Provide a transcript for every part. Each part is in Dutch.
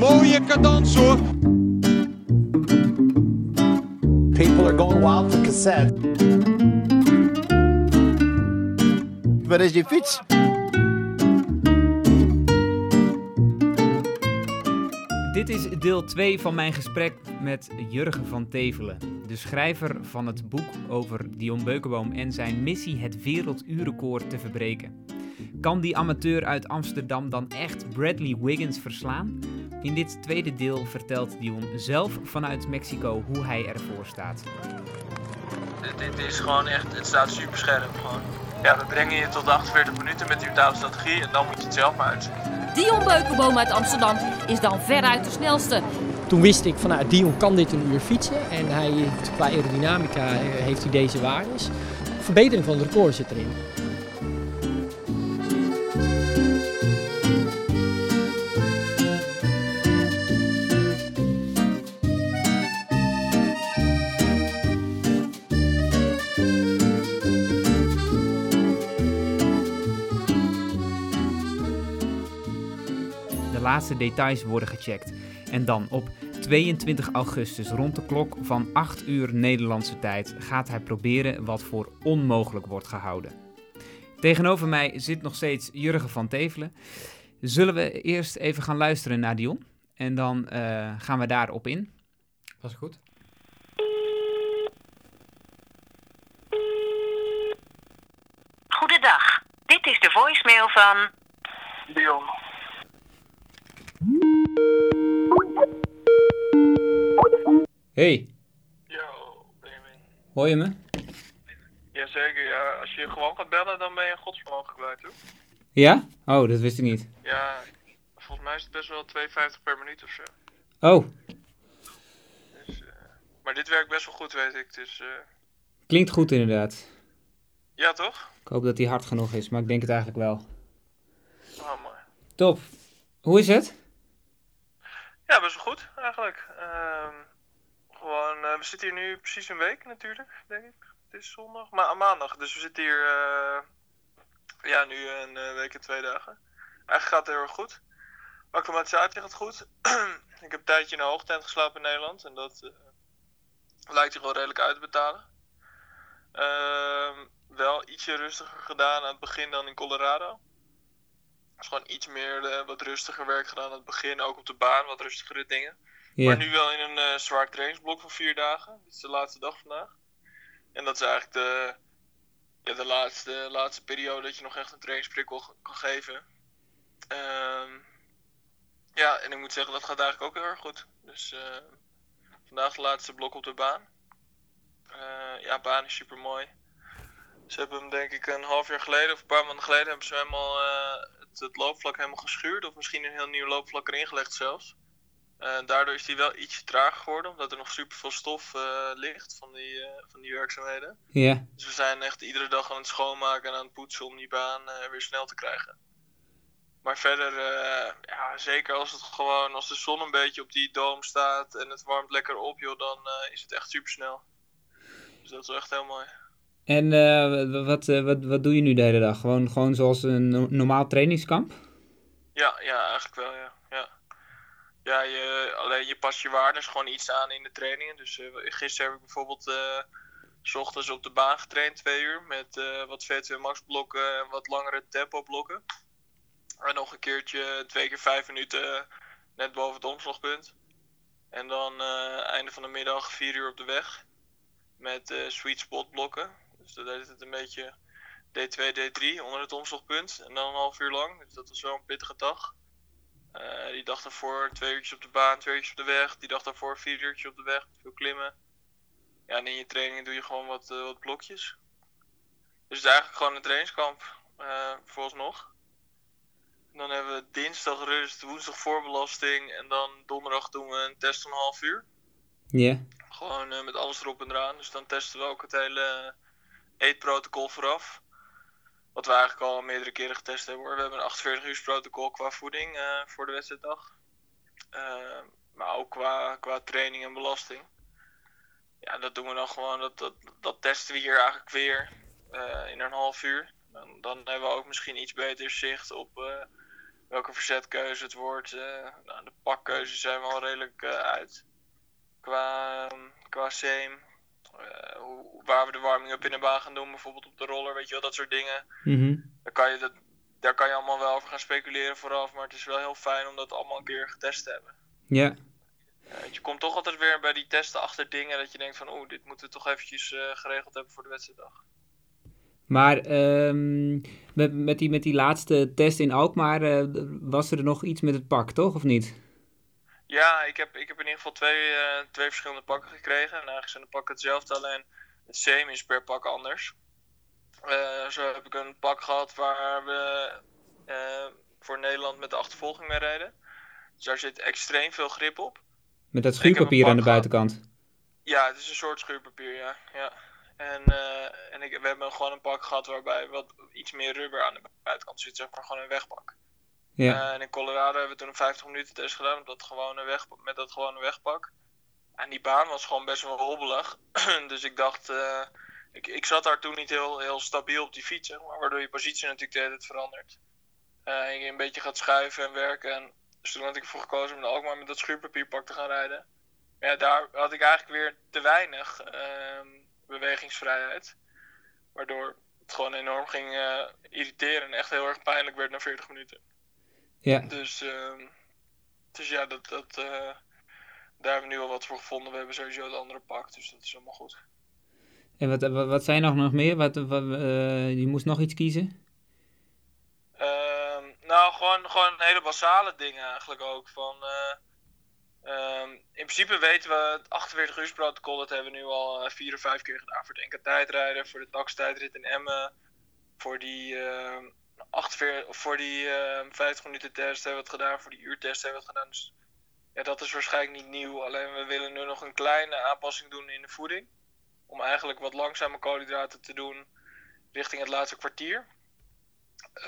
Mooie cadans hoor. People are going wild for cassette. Waar is je fiets? Dit is deel 2 van mijn gesprek met Jurgen van Tevelen, de schrijver van het boek over Dion Beukenboom en zijn missie het werelduurrecord te verbreken. Kan die amateur uit Amsterdam dan echt Bradley Wiggins verslaan? In dit tweede deel vertelt Dion zelf vanuit Mexico hoe hij ervoor staat. Dit, dit is gewoon echt, het staat super scherp gewoon. Ja, we brengen je tot de 48 minuten met die totale strategie en dan moet je het zelf maar uitzoeken. Dion Beukenboom uit Amsterdam is dan veruit de snelste. Toen wist ik van nou, Dion kan dit een uur fietsen en hij heeft, qua aerodynamica eh, heeft hij deze waardes. Verbetering van het record zit erin. Laatste details worden gecheckt. En dan op 22 augustus rond de klok van 8 uur Nederlandse tijd gaat hij proberen wat voor onmogelijk wordt gehouden. Tegenover mij zit nog steeds Jurgen van Tevelen. Zullen we eerst even gaan luisteren naar Dion? En dan eh, gaan we daarop in. Was goed. Goedendag. Dit is de voicemail van. Dion. Hey, Yo, Benjamin. hoor je me? Jazeker, ja. Als je gewoon gaat bellen, dan ben je godsvermogen kwijt, hoor. Ja? Oh, dat wist ik niet. Ja, volgens mij is het best wel 2,50 per minuut of zo. Oh, Dus, eh, maar dit werkt best wel goed, weet ik. Dus, eh, klinkt goed inderdaad. ja, toch? Ik hoop dat hij hard genoeg is, maar ik denk het eigenlijk wel. Oh, mooi. Top. Hoe is het? Ja, best wel goed, eigenlijk. Ehm, gewoon, eh, we zitten hier nu precies een week, natuurlijk, denk ik. Het is zondag, maar maandag. Dus we zitten hier, eh, ja, nu een eh, week en twee dagen. Eigenlijk gaat het heel erg goed. Acclimatisatie gaat goed. ik heb een tijdje in een hoogtent geslapen in Nederland. En dat lijkt zich wel redelijk uit te betalen. Ehm, wel ietsje rustiger gedaan aan het begin dan in Colorado. Dus gewoon iets meer eh, wat rustiger werk gedaan aan het begin. Ook op de baan, wat rustigere dingen. Maar nu wel in een eh, zwaar trainingsblok van vier dagen. Dit is de laatste dag vandaag. En dat is eigenlijk de, ja, de laatste, laatste periode dat je nog echt een trainingsprikkel kan geven. Ehm, ja, en ik moet zeggen, dat gaat eigenlijk ook heel erg goed. Dus eh, vandaag de laatste blok op de baan. Eh, ja, baan is super mooi. Ze hebben hem denk ik een half jaar geleden of een paar maanden geleden hebben ze helemaal eh, het, het loopvlak helemaal geschuurd. Of misschien een heel nieuw loopvlak erin gelegd zelfs. Daardoor is hij wel ietsje trager geworden, omdat er nog super veel stof eh, ligt van die, eh, van die werkzaamheden. Ja. Dus we zijn echt iedere dag aan het schoonmaken en aan het poetsen om die baan eh, weer snel te krijgen. Maar verder, ja, zeker als het gewoon, als de zon een beetje op die doom staat en het warmt lekker op, joh, dan is het echt super snel. Dus dat is echt heel mooi. En eh, wa- wat, eh, wat, wat doe je nu de hele dag? Gewoon, gewoon zoals een no- normaal trainingskamp? Ja, ja, eigenlijk wel, ja. Ja, ja je, alleen je past je waardes gewoon iets aan in de trainingen. Dus eh, gisteren heb ik bijvoorbeeld s ochtends op de baan getraind, twee uur, met wat V2 max blokken en wat langere tempo blokken. En nog een keertje twee keer vijf minuten net boven het omslagpunt. En dan einde van de middag vier uur op de weg met sweet spot blokken. Dus dat deed het een beetje D2, D3 onder het omslagpunt. En dan een half uur lang. Dus dat was wel een pittige dag. Eh, die dag daarvoor twee uurtjes op de baan, twee uurtjes op de weg. Die dag daarvoor vier uurtjes op de weg, veel klimmen. Ja, en in je trainingen doe je gewoon wat, eh, wat blokjes. Dus het is eigenlijk gewoon een trainingskamp, eh vooralsnog. En dan hebben we dinsdag rust, woensdag voorbelasting. En dan donderdag doen we een test van een half uur. Ja. Gewoon met alles erop en eraan. Dus dan testen we ook het hele eetprotocol vooraf. Wat we eigenlijk al meerdere keren getest hebben hoor. We hebben een 48 uur protocol qua voeding eh, voor de wedstrijddag. Eh, maar ook qua, qua training en belasting. Ja, dat doen we dan gewoon. Dat, dat, dat testen we hier eigenlijk weer eh, in een half uur. Dan, dan hebben we ook misschien iets beter zicht op, welke verzetkeuze het wordt. nou, de pakkeuzes zijn wel redelijk uit. Qua, ehm, qua seam. Hoe, waar we de warming-up in de baan gaan doen, bijvoorbeeld op de roller, weet je wel, dat soort dingen. Mhm. Daar kan je dat, daar kan je allemaal wel over gaan speculeren vooraf, maar het is wel heel fijn om dat allemaal een keer getest te hebben. Ja. Uh, je komt toch altijd weer bij die testen achter dingen dat je denkt van oeh, dit moeten we toch eventjes uh, geregeld hebben voor de wedstrijddag. Maar um, met, met, die, met die laatste test in Alkmaar uh, was er nog iets met het pak, toch? Of niet? Ja, ik heb, ik heb in ieder geval twee, twee verschillende pakken gekregen. En eigenlijk zijn de pakken hetzelfde, alleen het same is per pak anders. zo heb ik een pak gehad waar we voor Nederland met de achtervolging mee reden. Dus daar zit extreem veel grip op. Met dat schuurpapier aan de buitenkant? Ja, het is een soort schuurpapier, ja. ja. En, en ik, we hebben gewoon een pak gehad waarbij wat iets meer rubber aan de buitenkant zit, zeg maar gewoon een wegpak. Ja. Uh, en in Colorado hebben we toen een 50 minuten test gedaan dat gewone, weg, met dat gewone wegpak. En die baan was gewoon best wel hobbelig. dus ik dacht, uh, ik, ik zat daar toen niet heel, heel stabiel op die fiets, maar, waardoor je positie natuurlijk de hele tijd verandert. en je een beetje gaat schuiven en werken. En dus toen had ik ervoor gekozen om ook maar met dat schuurpapierpak te gaan rijden. Maar ja, daar had ik eigenlijk weer te weinig uh, bewegingsvrijheid. Waardoor het gewoon enorm ging irriteren en echt heel erg pijnlijk werd na 40 minuten. Ja. Dus, uh, dus ja, dat, dat, uh, daar hebben we nu al wat voor gevonden. We hebben sowieso het andere pak, dus dat is allemaal goed. En wat, wat, wat zijn nog, nog meer? Wat, wat, uh, je moest nog iets kiezen? Nou, gewoon, gewoon hele basale dingen eigenlijk ook. Van, uh, um, in principe weten we het 48 uur protocol, dat hebben we nu al vier of vijf keer gedaan. Voor het NK tijdrijden, voor de dagstijdrit in Emmen, voor die, 48, voor die 50 minuten test hebben we het gedaan, voor die uurtest hebben we het gedaan. Dus ja, dat is waarschijnlijk niet nieuw. Alleen we willen nu nog een kleine aanpassing doen in de voeding. Om eigenlijk wat langzame koolhydraten te doen richting het laatste kwartier. Uh,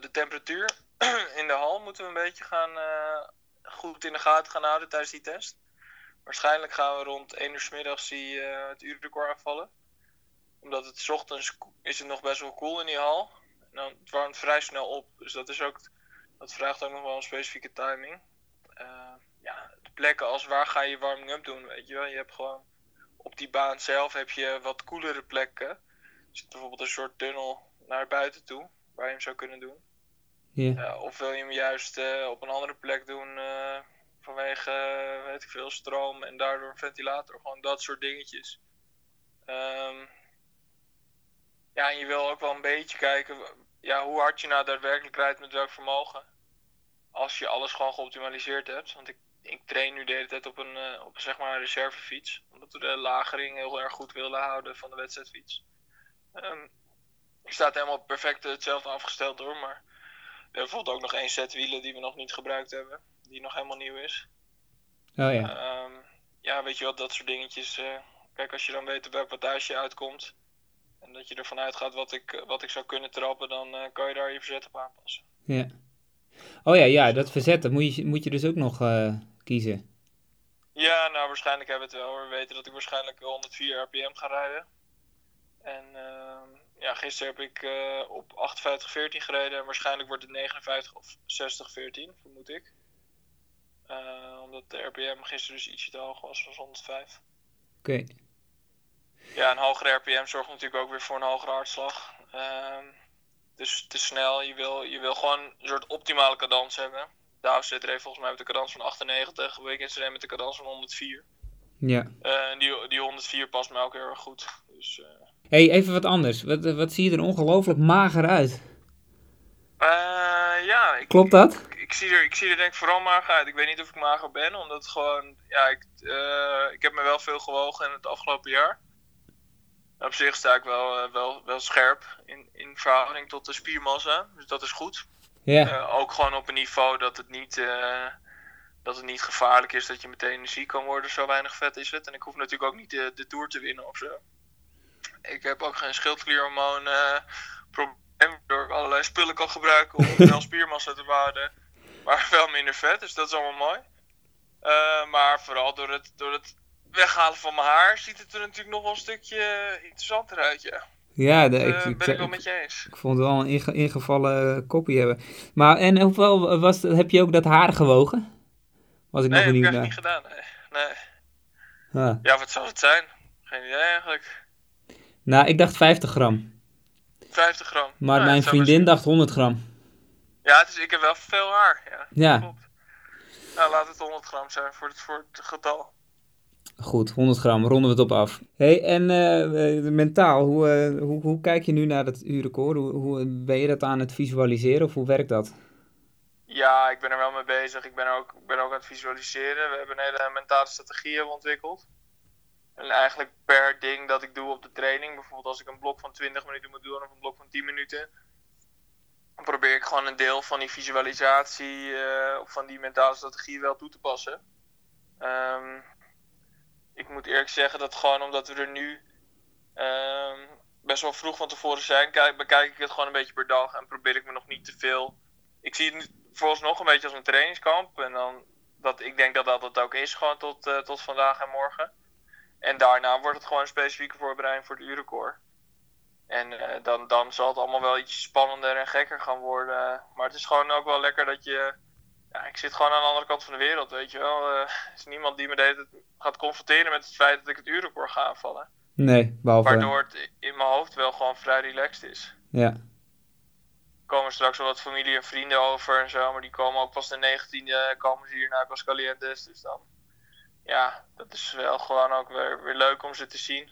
de temperatuur in de hal moeten we een beetje gaan, uh, goed in de gaten gaan houden tijdens die test. Waarschijnlijk gaan we rond 1 uur s middags die, uh, het uurrecord afvallen. Omdat het ochtends is het nog best wel koel in die hal. Dan het warmt vrij snel op. Dus dat, is ook, dat vraagt ook nog wel een specifieke timing. ja, de plekken als waar ga je warming up doen, weet je wel. Je hebt gewoon op die baan zelf heb je wat koelere plekken. Er zit bijvoorbeeld een soort tunnel naar buiten toe waar je hem zou kunnen doen. Yeah. of wil je hem juist uh, op een andere plek doen uh, vanwege, weet ik veel, stroom en daardoor een ventilator. Gewoon dat soort dingetjes. Um, ja, en je wil ook wel een beetje kijken ja, hoe hard je nou daadwerkelijk rijdt met welk vermogen. Als je alles gewoon geoptimaliseerd hebt. Want ik, ik train nu de hele tijd op een, op zeg maar een reservefiets. Omdat we de lagering heel erg goed willen houden van de wedstrijdfiets. Um, die staat helemaal perfect hetzelfde afgesteld hoor, maar we hebben bijvoorbeeld ook nog één set wielen die we nog niet gebruikt hebben, die nog helemaal nieuw is. Oh ja. Um, ja, weet je wat, dat soort dingetjes. Uh, kijk, als je dan weet op welk wattage je uitkomt en dat je ervan uitgaat wat ik, wat ik zou kunnen trappen, dan uh, kan je daar je verzet op aanpassen. Ja. Oh ja, ja, dat verzet, dat moet je, moet je dus ook nog uh, kiezen. Ja, nou waarschijnlijk hebben we het wel. We weten dat ik waarschijnlijk 104 rpm ga rijden. En uh, ja, gisteren heb ik op 58-14 gereden. En waarschijnlijk wordt het 59 of 60-14, vermoed ik. Uh, omdat de RPM gisteren dus ietsje te hoog was, was 105. Oké. Okay. Ja, een hogere RPM zorgt natuurlijk ook weer voor een hogere hartslag. Uh, dus te snel. Je wil, je wil gewoon een soort optimale cadans hebben. Zit er volgens mij met de cadans van 98. Weekends reed met de cadans van 104. Ja. Uh, die, die 104 past mij ook heel erg goed. Dus, uh... hey, even wat anders. Wat, wat zie je er ongelooflijk mager uit? Uh, ja. Ik, Klopt dat? Ik, ik, zie er, ik zie er denk ik vooral mager uit. Ik weet niet of ik mager ben, omdat gewoon... Ja, ik, ik heb me wel veel gewogen in het afgelopen jaar. Op zich sta ik wel, wel, wel scherp in, in verhouding tot de spiermassa. Dus dat is goed. Ja. ook gewoon op een niveau dat het niet dat het niet gevaarlijk is dat je meteen ziek kan worden. Zo weinig vet is het. En ik hoef natuurlijk ook niet de, de Tour te winnen of zo. Ik heb ook geen schildklierhormoon uh, probleem. Door ik allerlei spullen kan gebruiken om wel spiermassa te bewaren. Maar wel minder vet. Dus dat is allemaal mooi. Uh, maar vooral door het, door het weghalen van mijn haar ziet het er natuurlijk nog wel een stukje interessanter uit, ja. Ja, de, Dat ik, eh, ik, ben ik wel ik- met je eens. ik vond het wel een inge- ingevallen eh, koppie hebben. Maar en hoeveel was, heb je ook dat haar gewogen? Was ik Nee, nog heb ik benieuwd echt naar. niet gedaan. Nee. nee. Ah. Ja, wat zou het zijn? Geen idee eigenlijk. Nou, ik dacht 50 gram. 50 gram. Maar Nou, mijn vriendin best- dacht 100 gram. Ja, het is, ik heb wel veel haar. Ja, Ja. klopt. Nou, laat het 100 gram zijn voor het, voor het getal. Goed, 100 gram, ronden we het op af. hey, en eh, eh, mentaal, hoe, eh, hoe, hoe kijk je nu naar dat uurrecord? Hoe, hoe ben je dat aan het visualiseren of hoe werkt dat? Ja, ik ben er wel mee bezig. Ik ben ook, ik ben ook aan het visualiseren. We hebben een hele mentale strategie hebben we ontwikkeld. En eigenlijk per ding dat ik doe op de training, bijvoorbeeld als ik een blok van 20 minuten moet doen of een blok van 10 minuten, dan probeer ik gewoon een deel van die visualisatie of van die mentale strategie wel toe te passen. Ehm, ik moet eerlijk zeggen dat gewoon omdat we er nu ehm, best wel vroeg van tevoren zijn, kijk, bekijk ik het gewoon een beetje per dag en probeer ik me nog niet te veel. Ik zie het vooralsnog een beetje als een trainingskamp. En dan, dat, ik denk dat dat het ook is, gewoon tot, eh, tot vandaag en morgen. En daarna wordt het gewoon een specifieke voorbereiding voor het uurrecord. En eh, dan, dan zal het allemaal wel iets spannender en gekker gaan worden. Maar het is gewoon ook wel lekker dat je. Ja, ik zit gewoon aan de andere kant van de wereld, weet je wel. Eh, Er is niemand die me de gaat confronteren met het feit dat ik het uurrecord ga aanvallen. Nee, behalve... Waardoor het in mijn hoofd wel gewoon vrij relaxed is. Ja, Er komen straks wel wat familie en vrienden over en zo, maar die komen ook pas de 19e komen ze hier naar Aguascalientes. Dus dan, ja, dat is wel gewoon ook weer, weer leuk om ze te zien.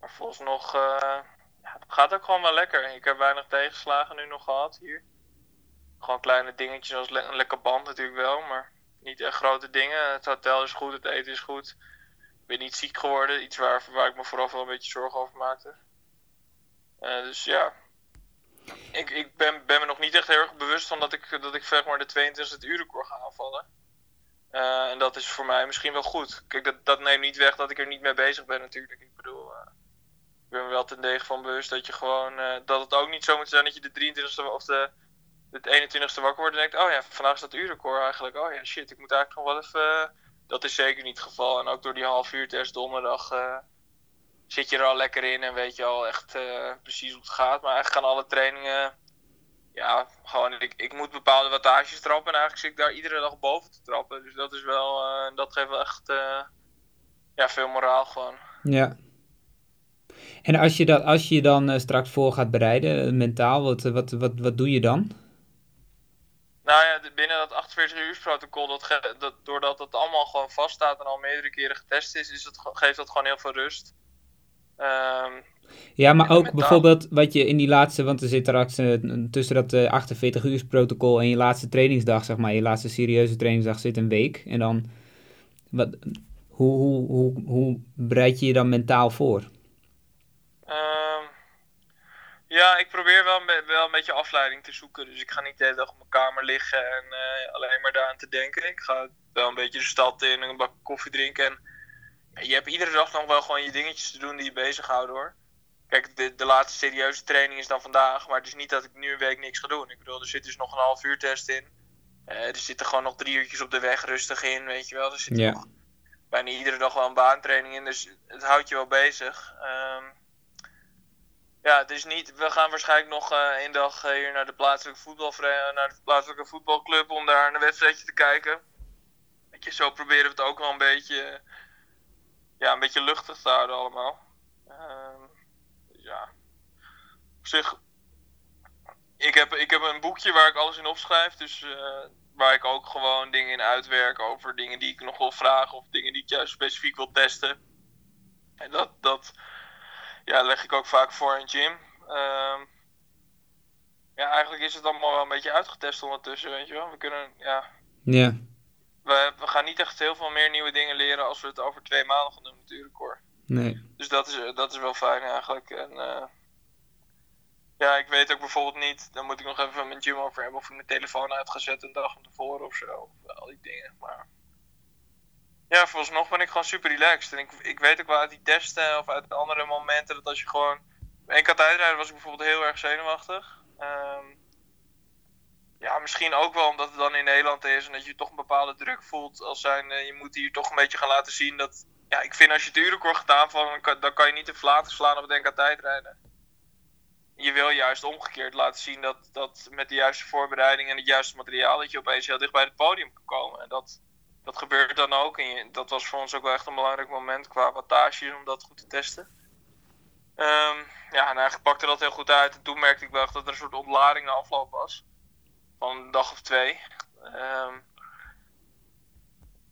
Maar volgens nog, eh, ja, het gaat ook gewoon wel lekker. Ik heb weinig tegenslagen nu nog gehad hier. Gewoon kleine dingetjes le- een lekker band natuurlijk wel, maar niet echt grote dingen. Het hotel is goed, het eten is goed. Ik ben niet ziek geworden, iets waar, waar ik me vooral wel een beetje zorgen over maakte. Eh, dus ja, ik, ik ben, ben me nog niet echt heel erg bewust van dat ik, dat ik zeg maar de 22 e uurrecord ga aanvallen. Eh, en dat is voor mij misschien wel goed. Kijk, dat, dat neemt niet weg dat ik er niet mee bezig ben natuurlijk. Ik bedoel, eh, ik ben me wel ten dege van bewust dat je gewoon, dat het ook niet zo moet zijn dat je de 23e of de, de 21ste wakker wordt en denkt, oh ja, vandaag is dat uurrecord eigenlijk. Oh ja, shit, ik moet eigenlijk nog wel even... eh, dat is zeker niet het geval. En ook door die half uur test donderdag eh, zit je er al lekker in en weet je al echt eh, precies hoe het gaat. Maar eigenlijk gaan alle trainingen, ja, gewoon, ik, ik moet bepaalde wattages trappen en eigenlijk zit ik daar iedere dag boven te trappen. Dus dat is wel, dat geeft wel echt, ja, veel moraal gewoon. ja. En als je, dat, als je dan straks voor gaat bereiden, mentaal, wat, wat, wat, wat doe je dan? Nou ja, binnen dat 48 uur protocol, dat, ge- dat, doordat het allemaal gewoon vaststaat en al meerdere keren getest is, is het, ge- geeft dat gewoon heel veel rust. Ehm, Ja, maar ook bijvoorbeeld wat je in die laatste, want er zit straks eh, tussen dat eh, 48 uur protocol en je laatste trainingsdag, zeg maar, je laatste serieuze trainingsdag zit een week. En dan, wat, hoe, hoe, hoe, hoe bereid je je dan mentaal voor? Ehm, ja, ik probeer wel wel een beetje afleiding te zoeken. Dus ik ga niet de hele dag op mijn kamer liggen en eh, alleen maar daaraan te denken. Ik ga wel een beetje de stad in, een bak koffie drinken. En je hebt iedere dag nog wel gewoon je dingetjes te doen die je bezighouden hoor. Kijk, de, de laatste serieuze training is dan vandaag. Maar het is niet dat ik nu een week niks ga doen. Ik bedoel, er zit dus nog een half uur test in. Eh, er zitten gewoon nog drie uurtjes op de weg rustig in, weet je wel. Er zit nog bijna iedere dag wel een baantraining in. Dus het houdt je wel bezig. Ehm, ja, het is niet. We gaan waarschijnlijk nog eh één dag eh, hier naar de plaatselijke voetbalvereniging, naar de plaatselijke voetbalclub om daar een wedstrijdje te kijken. Weet je, zo proberen we het ook wel een beetje, eh, ja, een beetje luchtig te houden allemaal. Ehm, dus ja, op zich. Ik heb, ik heb een boekje waar ik alles in opschrijf, dus eh, waar ik ook gewoon dingen in uitwerk over dingen die ik nog wil vragen of dingen die ik juist specifiek wil testen. En dat, dat, ja, leg ik ook vaak voor in gym. Ehm, ja, eigenlijk is het allemaal wel een beetje uitgetest ondertussen, weet je wel. We kunnen, ja, Ja, we, we gaan niet echt heel veel meer nieuwe dingen leren als we het over twee maanden gaan doen natuurlijk hoor. nee. Dus dat is, dat is wel fijn eigenlijk. En eh, ja, ik weet ook bijvoorbeeld niet, dan moet ik nog even met mijn gym over hebben of ik mijn telefoon uit ga zetten een dag van tevoren of zo. Of al die dingen. Maar ja, vooralsnog ben ik gewoon super relaxed. En ik, ik weet ook wel uit die testen of uit andere momenten dat als je gewoon. Eén keer uitrijden was ik bijvoorbeeld heel erg zenuwachtig. Ehm, ja, misschien ook wel omdat het dan in Nederland is en dat je toch een bepaalde druk voelt. Als zijn, je moet hier toch een beetje gaan laten zien dat, ja, ik vind als je het aanvallen, dan kan, dan kan je niet de flaten slaan op het NK tijdrijden. Je wil juist omgekeerd laten zien dat, dat met de juiste voorbereiding en het juiste materiaal dat je opeens heel dicht bij het podium kan komen. En dat, dat gebeurt dan ook. En dat was voor ons ook wel echt een belangrijk moment qua wattages om dat goed te testen. Ehm, ja, en eigenlijk pakte dat heel goed uit. En toen merkte ik wel echt dat er een soort ontlading na afloop was. Van een dag of twee. Ehm,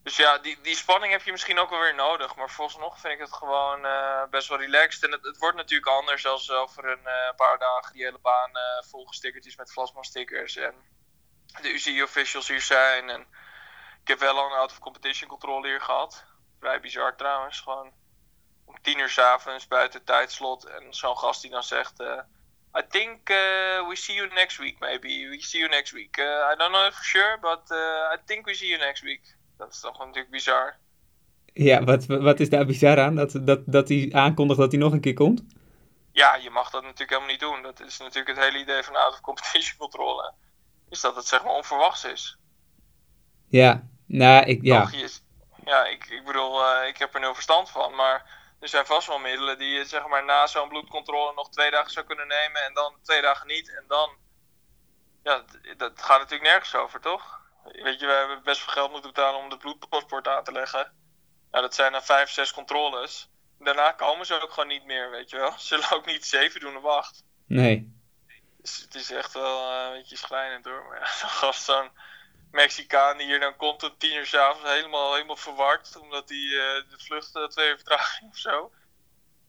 dus ja, die, die spanning heb je misschien ook wel weer nodig. Maar vooralsnog vind ik het gewoon eh, best wel relaxed. En het, wordt natuurlijk anders als over een eh, paar dagen die hele baan eh volgestickerd is met plasma-stickers. En de UCI-officials hier zijn. En ik heb wel al een out-of-competition controle hier gehad. Vrij bizar trouwens. Gewoon om tien uur s'avonds buiten het tijdslot. En zo'n gast die dan zegt... eh, I think uh, we see you next week, maybe. We see you next week. Uh, I don't know for sure, but I think we see you next week. Dat is toch natuurlijk bizar. Ja, wat, wat is daar bizar aan? Dat, dat, dat hij aankondigt dat hij nog een keer komt? Ja, je mag dat natuurlijk helemaal niet doen. Dat is natuurlijk het hele idee van out-of-competition controle. Is dat het zeg maar onverwachts is. Ja, nou, ik, ja. Ja, ik, ik bedoel, eh, ik heb er nul verstand van. Maar er zijn vast wel middelen die je zeg maar na zo'n bloedcontrole nog twee dagen zou kunnen nemen. En dan twee dagen niet. En dan, ja, dat gaat natuurlijk nergens over, toch? Weet je, we hebben best veel geld moeten betalen om de bloedpaspoort aan te leggen. Nou, dat zijn dan vijf, zes controles. Daarna komen ze ook gewoon niet meer, weet je wel. Ze zullen ook niet zeven doen of acht. Nee. Dus het is echt wel eh, een beetje schrijnend hoor. Maar ja, zo'n gast, zo'n Mexicaan die hier dan komt om tien uur s'avonds helemaal, helemaal verward. Omdat die eh, de vlucht eh, twee uur vertraging of zo.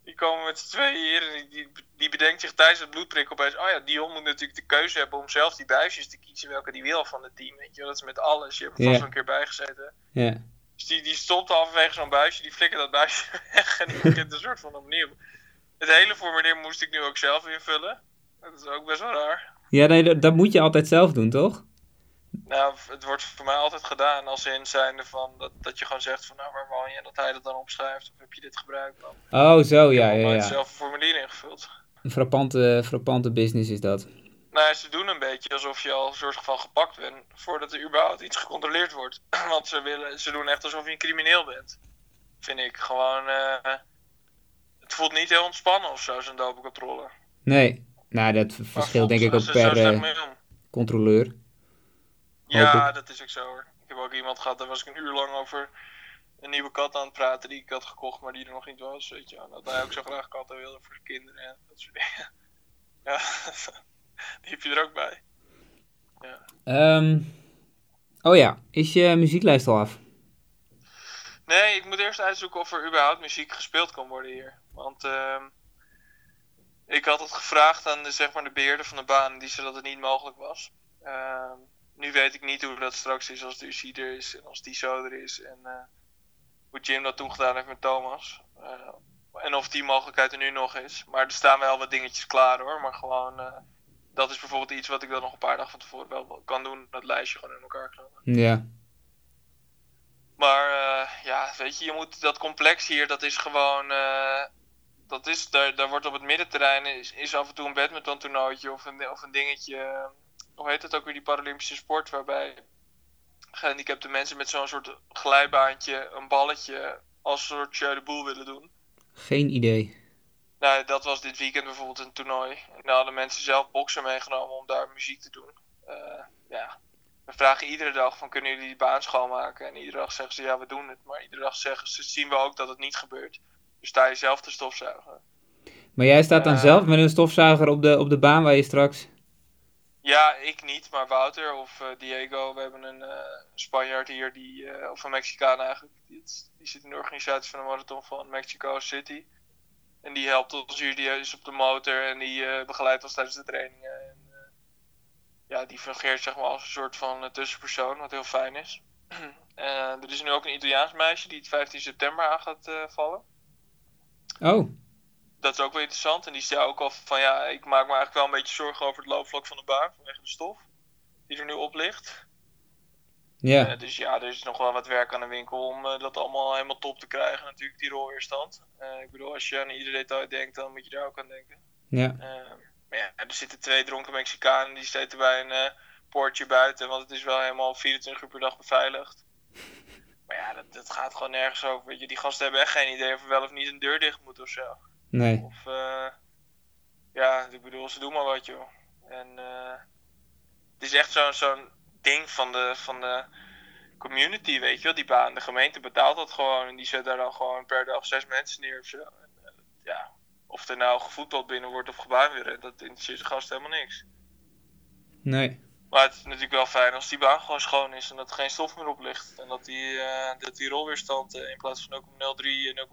Die komen met z'n tweeën hier en die, die, bedenkt zich tijdens het bloedprik opeens... Oh ja, Dion moet natuurlijk de keuze hebben om zelf die buisjes te kiezen welke die wil van het team. Weet je dat is met alles. Je hebt er vast een keer bijgezeten. Ja. Dus die, die stopt halverwege zo'n buisje, die flikkert dat buisje weg en die begint een soort van opnieuw. Het hele formulier moest ik nu ook zelf invullen. Dat is ook best wel raar. Ja, nee, dat, dat moet je altijd zelf doen, toch? Nou, het wordt voor mij altijd gedaan als in zijnde van dat, dat je gewoon zegt van nou waar woon je en dat hij dat dan opschrijft of heb je dit gebruikt dan. Oh, zo, ja, Ik ja, ja. zelf een formulier ingevuld. Een frappante, frappante business is dat. Nou, ze doen een beetje alsof je al een soort van gepakt bent voordat er überhaupt iets gecontroleerd wordt. Want ze, willen, ze doen echt alsof je een crimineel bent. Vind ik gewoon. eh, het voelt niet heel ontspannen of zo, zo'n dopencontrole. Nee. Nou, dat verschilt denk ik ook per eh, controleur. Ja, dat is ook zo hoor. Ik heb ook iemand gehad, daar was ik een uur lang over een nieuwe kat aan het praten die ik had gekocht, maar die er nog niet was. Weet je, en dat hij ook zo graag katten wilde voor zijn kinderen en dat soort dingen. Ja, die heb je er ook bij. Ehm, oh ja, is je muzieklijst al af? Nee, ik moet eerst uitzoeken of er überhaupt muziek gespeeld kan worden hier. Want ehm, ik had het gevraagd aan de, zeg maar, de beheerder van de baan die zei dat het niet mogelijk was. Ehm, nu weet ik niet hoe dat straks is als de UC er is en als die zo er is. En eh, hoe Jim dat toen gedaan heeft met Thomas. Eh, en of die mogelijkheid er nu nog is. Maar er staan wel wat dingetjes klaar hoor. Maar gewoon, eh, dat is bijvoorbeeld iets wat ik dan nog een paar dagen van tevoren wel kan doen. Dat lijstje gewoon in elkaar knopen. Ja. Maar ja, weet je, je moet dat complex hier, dat is gewoon. dat is, daar, daar wordt op het middenterrein is, is af en toe een badminton toernooitje of een, of een dingetje. Hoe heet het ook weer, die Paralympische sport, waarbij gehandicapte mensen met zo'n soort glijbaantje een balletje als soort show de boel willen doen. Geen idee. Nou, dat was dit weekend bijvoorbeeld een toernooi. En daar hadden mensen zelf boksen meegenomen om daar muziek te doen. Eh, ja. We vragen iedere dag van kunnen jullie die baan schoonmaken? En iedere dag zeggen ze ja, we doen het. Maar iedere dag zeggen ze, zien we ook dat het niet gebeurt. Dus sta je zelf te stofzuigen. Maar jij staat dan zelf met een stofzuiger op de, op de baan waar je straks... Ja, ik niet, maar Wouter of eh, Diego. We hebben een eh, Spanjaard hier, die, eh, of een Mexicaan eigenlijk. Die, zit in de organisatie van de marathon van Mexico City. En die helpt ons hier, die is op de motor en die begeleidt ons tijdens de trainingen. En, ja, die fungeert zeg maar als een soort van tussenpersoon, wat heel fijn is. Er is nu ook een Italiaans meisje die het 15 september aan gaat vallen Oh, dat is ook wel interessant. En die zei ook al van ja, ik maak me eigenlijk wel een beetje zorgen over het loopvlak van de baan vanwege de stof die er nu op ligt. ja. Eh, dus ja, er is nog wel wat werk aan de winkel om eh, dat allemaal helemaal top te krijgen, natuurlijk, die rolweerstand. Eh ik bedoel, als je aan ieder detail denkt, dan moet je daar ook aan denken. Ja. Maar ja, er zitten twee dronken Mexicanen, die zitten bij een poortje buiten, want het is wel helemaal 24 uur per dag beveiligd. Maar ja, dat, dat gaat gewoon nergens over. Weet je, die gasten hebben echt geen idee of er wel of niet een deur dicht moet of zo. Nee. Of, eh, ja, ik bedoel, ze doen maar wat, joh. En eh, het is echt zo'n zo'n ding van de, van de community, weet je wel, die baan. De gemeente betaalt dat gewoon en die zet daar dan gewoon per dag zes mensen neer of zo. En, eh, ja, of er nou gevoetbald binnen wordt of gebaan weer, dat interesseert de gast helemaal niks. Nee. Maar het is natuurlijk wel fijn als die baan gewoon schoon is en dat er geen stof meer op ligt. En dat die, dat die rolweerstand eh, in plaats van 0,03 en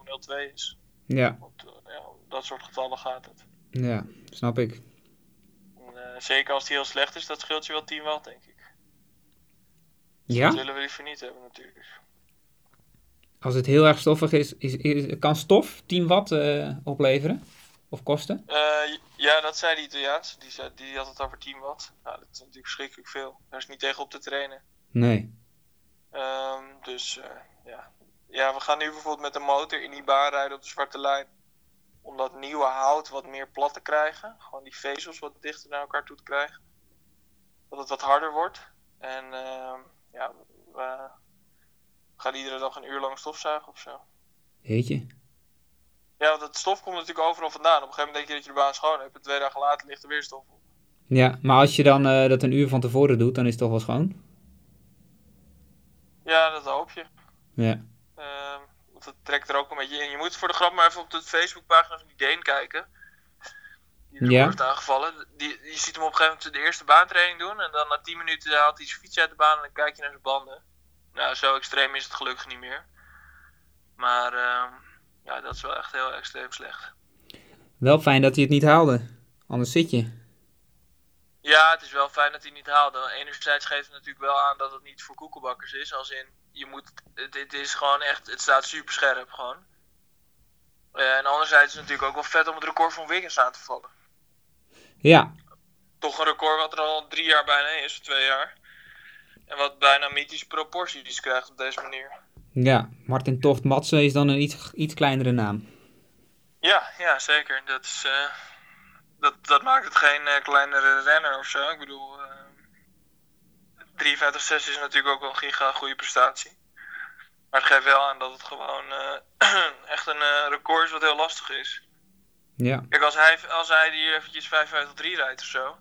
0,02 is. Ja. Eh, ja, dat soort getallen gaat het. Ja, snap ik. En, eh, zeker als die heel slecht is, dat scheelt je wel 10 watt, denk ik. Dat Ja? willen we liever niet hebben, natuurlijk. Als het heel erg stoffig is, is, is- kan stof 10 watt eh, opleveren? Of kosten? Eh, ja, dat zei die Italiaans. Die, zei, die had het over 10 watt. Nou, dat is natuurlijk verschrikkelijk veel. Daar is niet tegen op te trainen. Nee. Ehm, dus ja. Ja, we gaan nu bijvoorbeeld met de motor in die baan rijden op de zwarte lijn. Om dat nieuwe hout wat meer plat te krijgen. Gewoon die vezels wat dichter naar elkaar toe te krijgen. Dat het wat harder wordt. En ehm, ja, we gaan iedere dag een uur lang stofzuigen of zo. Jeetje. Ja, want het stof komt natuurlijk overal vandaan. Op een gegeven moment denk je dat je de baan schoon hebt. En twee dagen later ligt er weer stof op. Ja, maar als je dan eh, dat een uur van tevoren doet, dan is het toch wel schoon? Ja, dat hoop je. Ja. Ehm, want dat trekt er ook een beetje in. Je moet voor de grap maar even op de Facebookpagina van die Deen kijken. Die er Ja. wordt aangevallen. Die, je ziet hem op een gegeven moment de eerste baantraining doen. En dan na 10 minuten haalt hij zijn fiets uit de baan en dan kijk je naar zijn banden. Nou, zo extreem is het gelukkig niet meer. Maar ehm, ja, dat is wel echt heel extreem slecht. Wel fijn dat hij het niet haalde. Anders zit je. Ja, het is wel fijn dat hij niet haalde. Enerzijds geeft het natuurlijk wel aan dat het niet voor koekenbakkers is. Als in, je moet, het, het is gewoon echt, het staat super scherp gewoon. Eh, en anderzijds is het natuurlijk ook wel vet om het record van Wiggins aan te vallen. Ja. Toch een record wat er al drie jaar bijna is, of twee jaar. En wat bijna mythische proporties krijgt op deze manier. Ja. Martin Toft Matsen is dan een iets, iets kleinere naam. Ja, ja zeker. Dat, is, eh, dat, dat maakt het geen eh, kleinere renner of zo. Ik bedoel, eh 53-6 is natuurlijk ook wel een giga goede prestatie. Maar het geeft wel aan dat het gewoon eh, echt een eh, record is wat heel lastig is. Ja. Kijk, als hij, als hij hier eventjes 55-3 rijdt of zo,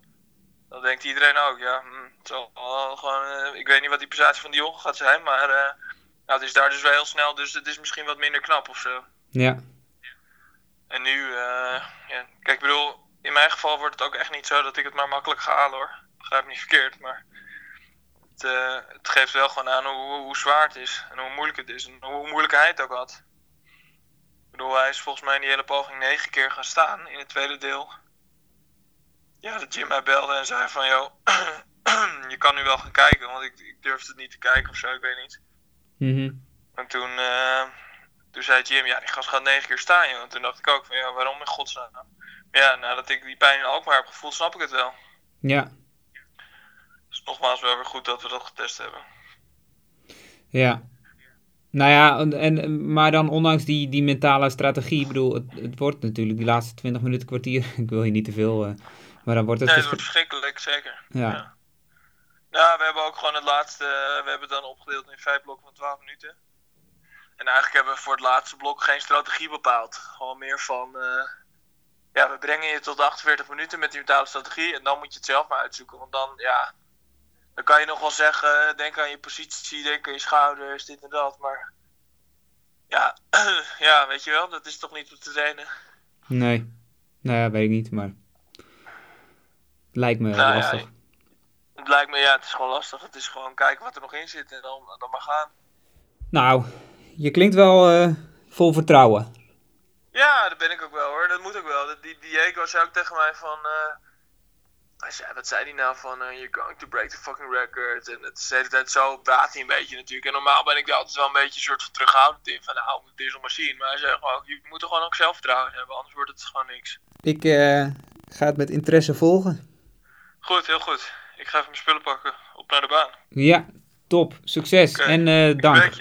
dan denkt iedereen ook, ja, hm, het zal wel gewoon, eh, ik weet niet wat die prestatie van die jongen gaat zijn, maar nou, het is daar dus wel heel snel, dus het is misschien wat minder knap of zo. Ja. En nu, ja, kijk, ik bedoel, in mijn geval wordt het ook echt niet zo dat ik het maar makkelijk ga halen hoor. Begrijp me niet verkeerd, maar het, eh, het geeft wel gewoon aan hoe, hoe zwaar het is en hoe moeilijk het is en hoe moeilijk hij het ook had. Ik bedoel, hij is volgens mij in die hele poging negen keer gaan staan in het tweede deel. Ja, dat Jim mij belde en zei van, joh, je kan nu wel gaan kijken, want ik, ik durfde het niet te kijken of zo, ik weet niet. Mhm. En toen, eh, toen zei Jim, ja, die gast gaat negen keer staan, joh. En toen dacht ik ook van, ja, waarom in godsnaam? Ja, nadat ik die pijn in Alkmaar heb gevoeld, snap ik het wel. Ja. Dus nogmaals wel weer goed dat we dat getest hebben. Ja. Nou ja, en, maar dan ondanks die, die mentale strategie, ik bedoel, het, het wordt natuurlijk die laatste 20 minuten, kwartier, ik wil je niet te veel, eh, maar dan wordt het... Nee, het verschri- wordt verschrikkelijk, zeker. ja. ja. Nou, we hebben ook gewoon het laatste, we hebben het dan opgedeeld in vijf blokken van 12 minuten. En eigenlijk hebben we voor het laatste blok geen strategie bepaald. Gewoon meer van, eh, ja, we brengen je tot 48 minuten met die mentale strategie en dan moet je het zelf maar uitzoeken. Want dan, ja, dan kan je nog wel zeggen, denk aan je positie, denk aan je schouders, dit en dat. Maar ja, ja weet je wel, dat is toch niet om te trainen. Nee. Nou ja, weet ik niet, maar... Lijkt me Nou ja, lastig. Het lijkt me, ja, het is gewoon lastig. Het is gewoon kijken wat er nog in zit en dan, dan maar gaan. Nou, je klinkt wel eh, vol vertrouwen. Ja, dat ben ik ook wel hoor. Dat moet ook wel. Die Diego zei ook tegen mij van. eh, hij zei, wat zei hij nou van. eh, you're going to break the fucking record. En het is hele tijd zo praat hij een beetje natuurlijk. En normaal ben ik er altijd wel een beetje een soort van terughoudend in. Van nou, het eerst nog maar zien. Maar hij zei gewoon, je moet er gewoon ook zelfvertrouwen hebben. Anders wordt het gewoon niks. Ik eh, ga het met interesse volgen. Goed, heel goed. Ik ga even mijn spullen pakken. Op naar de baan. Ja, top. Succes en Ik dank.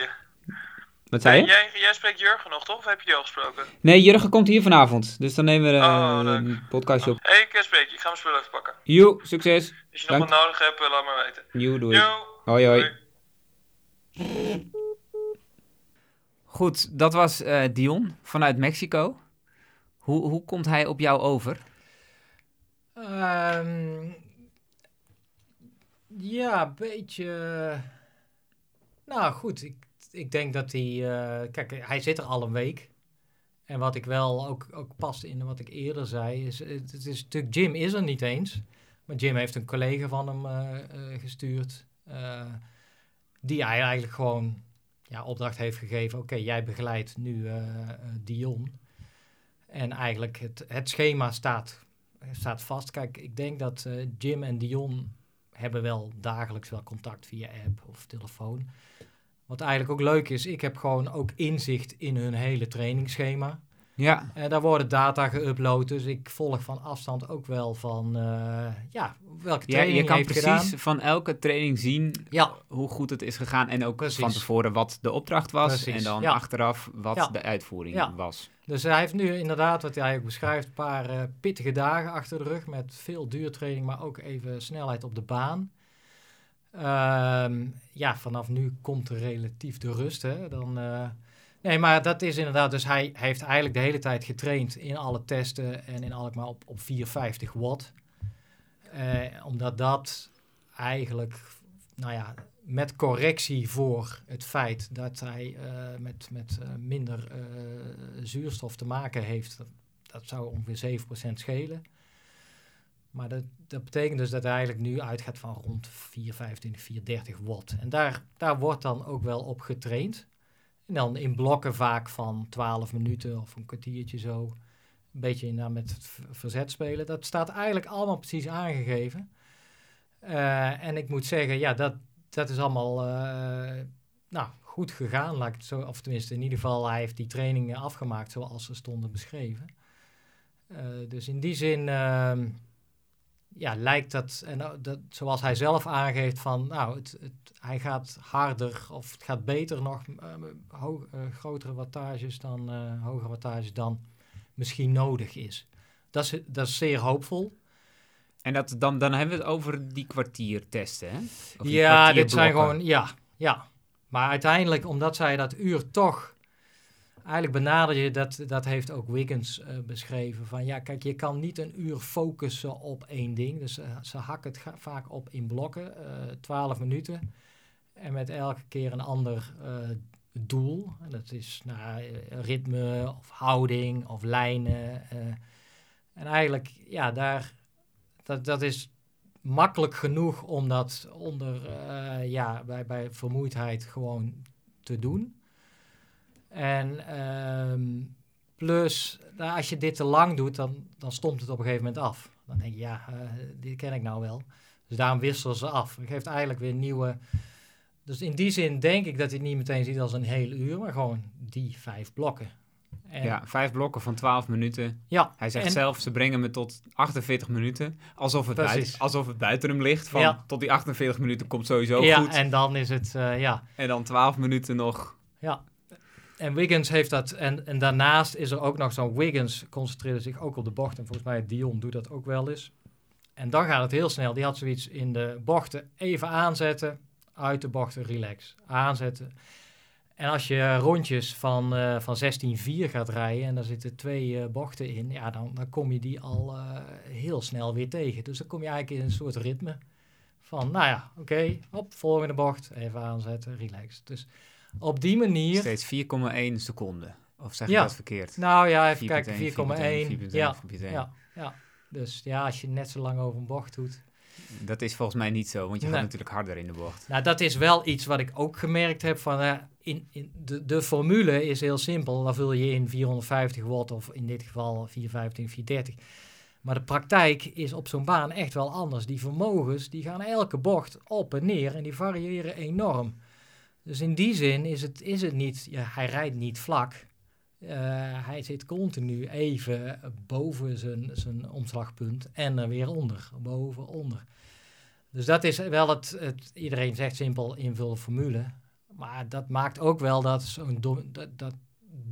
Wat zei je? jij, jij spreekt Jurgen nog toch? Of heb je die al gesproken? Nee, Jurgen komt hier vanavond. Dus dan nemen we eh, Oh, leuk. een podcastje op. Hé, hey, ik eh, spreek je. Ik ga mijn spullen even pakken. Joe, succes. Als je nog wat nodig hebt, eh, laat maar weten. Joe, doei. Yo. Hoi, hoi. Doei. Goed, dat was eh, Dion vanuit Mexico. Hoe, hoe komt hij op jou over? Ehm, ja, een beetje. Nou goed, ik, ik denk dat hij. eh, kijk, hij zit er al een week. En wat ik wel ook, ook past in wat ik eerder zei, is: het, het is natuurlijk, Jim is er niet eens. Maar Jim heeft een collega van hem eh, eh, gestuurd. eh, die hij eigenlijk gewoon ja, opdracht heeft gegeven. Oké, jij begeleidt nu eh, eh, Dion. En eigenlijk het, het schema staat staat vast. Kijk, ik denk dat eh, Jim en Dion hebben wel dagelijks wel contact via app of telefoon. Wat eigenlijk ook leuk is, ik heb gewoon ook inzicht in hun hele trainingsschema. Ja, En daar worden data geüpload, dus ik volg van afstand ook wel van, eh, ja, welke ja training je kan heeft precies gedaan. van elke training zien Ja, hoe goed het is gegaan. En ook Precies. van tevoren wat de opdracht was. Precies, En dan ja. achteraf wat Ja. de uitvoering Ja. was. dus hij heeft nu inderdaad, wat hij ook beschrijft, een paar eh, pittige dagen achter de rug met veel duurtraining, maar ook even snelheid op de baan. Ehm, ja, vanaf nu komt er relatief de rust. Hè? Dan, eh, nee, maar dat is inderdaad. Dus hij, heeft eigenlijk de hele tijd getraind in alle testen en in Alkmaar op, op 450 watt. Eh, omdat dat eigenlijk, nou ja, met correctie voor het feit dat hij eh, met, met minder zuurstof te maken heeft, dat, dat zou ongeveer 7% schelen. Maar dat, dat betekent dus dat hij eigenlijk nu uitgaat van rond 425, 430 watt. En daar, daar wordt dan ook wel op getraind. En dan in blokken vaak van 12 minuten of een kwartiertje zo. Een beetje inderdaad met verzet spelen. Dat staat eigenlijk allemaal precies aangegeven. Eh, en ik moet zeggen, ja, dat, dat is allemaal eh, nou, goed gegaan. Laat ik het zo, of tenminste, in ieder geval, hij heeft die trainingen afgemaakt zoals ze stonden beschreven. Eh, dus in die zin ehm, ja, lijkt dat, en nou, dat, zoals hij zelf aangeeft, van nou, het, het, hij gaat harder of het gaat beter nog, eh, ho- eh, grotere wattages dan, eh, hogere wattages dan misschien nodig is. Dat is, dat is zeer hoopvol. En dat, dan, dan hebben we het over die kwartiertesten, hè? Of ja, dit zijn gewoon, ja, ja. Maar uiteindelijk, omdat zij dat uur toch, eigenlijk benader je, dat, dat heeft ook Wiggins eh, beschreven, van ja, kijk, je kan niet een uur focussen op één ding. Dus eh, ze hakken het vaak op in blokken, eh 12 minuten. En met elke keer een ander doel. En dat is nou, ritme of houding of lijnen. en eigenlijk, ja, daar, dat, dat is makkelijk genoeg om dat onder, ja, bij, bij vermoeidheid gewoon te doen. En ehm, plus, nou, als je dit te lang doet, dan, dan stomt het op een gegeven moment af. Dan denk je, ja, eh, dit ken ik nou wel. Dus daarom wisselen ze af. Het geeft eigenlijk weer nieuwe... Dus in die zin denk ik dat hij het niet meteen ziet als een heel uur, maar gewoon die vijf blokken. En, Ja, vijf blokken van 12 minuten. ja. Hij zegt en- zelf, ze brengen me tot 48 minuten. Alsof het, buiten, alsof het buiten hem ligt. Van, Ja. Tot die 48 minuten komt sowieso ja, goed. En, en dan is het, eh, ja, dan 12 minuten nog. Ja, en Wiggins heeft dat. En, en daarnaast is er ook nog zo'n Wiggins concentreerde zich ook op de bocht. En volgens mij Dion doet dat ook wel eens. En dan gaat het heel snel. Die had zoiets in de bochten even aanzetten, uit de bochten relax, aanzetten. En als je rondjes van, eh van 16-4 gaat rijden en daar zitten twee eh, bochten in, ja, dan, dan kom je die al eh, heel snel weer tegen. Dus dan kom je eigenlijk in een soort ritme van, nou ja, oké, op volgende bocht, even aanzetten, relax. Dus op die manier, Steeds 4,1 seconden. Of zeg je Ja. dat verkeerd? nou ja, even 4,1, kijken, 4,1. 4,1, Ja, 4,1. ja, ja. Dus ja, als je net zo lang over een bocht doet. Dat is volgens mij niet zo, want je gaat natuurlijk harder in de bocht. Nou, dat is wel iets wat ik ook gemerkt heb van, eh, in, in de, de formule is heel simpel. Dan vul je in 450 watt of in dit geval 415, 430. Maar de praktijk is op zo'n baan echt wel anders. Die vermogens, die gaan elke bocht op en neer en die variëren enorm. Dus in die zin is het, is het niet, hij rijdt niet vlak. Eh, hij zit continu even boven zijn, zijn omslagpunt en er weer onder, boven, onder. Dus dat is wel het, het iedereen zegt simpel invullen formule. Maar dat maakt ook wel dat zo'n dat, dat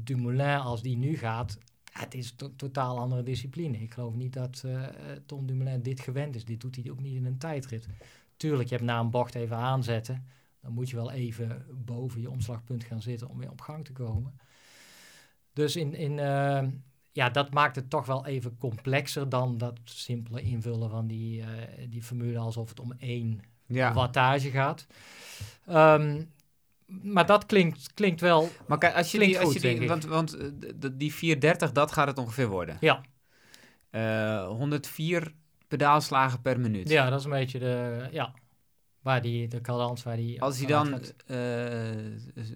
Dumoulin als die nu gaat, het is een totaal andere discipline. Ik geloof niet dat eh, Tom Dumoulin dit gewend is. Dit doet hij ook niet in een tijdrit. Tuurlijk, je hebt na een bocht even aanzetten. Dan moet je wel even boven je omslagpunt gaan zitten om weer op gang te komen. Dus in, in, eh, ja, dat maakt het toch wel even complexer dan dat simpele invullen van die, eh, die formule alsof het om één Ja. wattage gaat. Ehm, maar dat klinkt, klinkt wel. Maar kijk, als je die, als goed, je die want, want eh, die 430, dat gaat het ongeveer worden. Ja, Eh 104 pedaalslagen per minuut. ja dat is een beetje de. Ja, waar die, de cadans waar die. Als hij dan eh,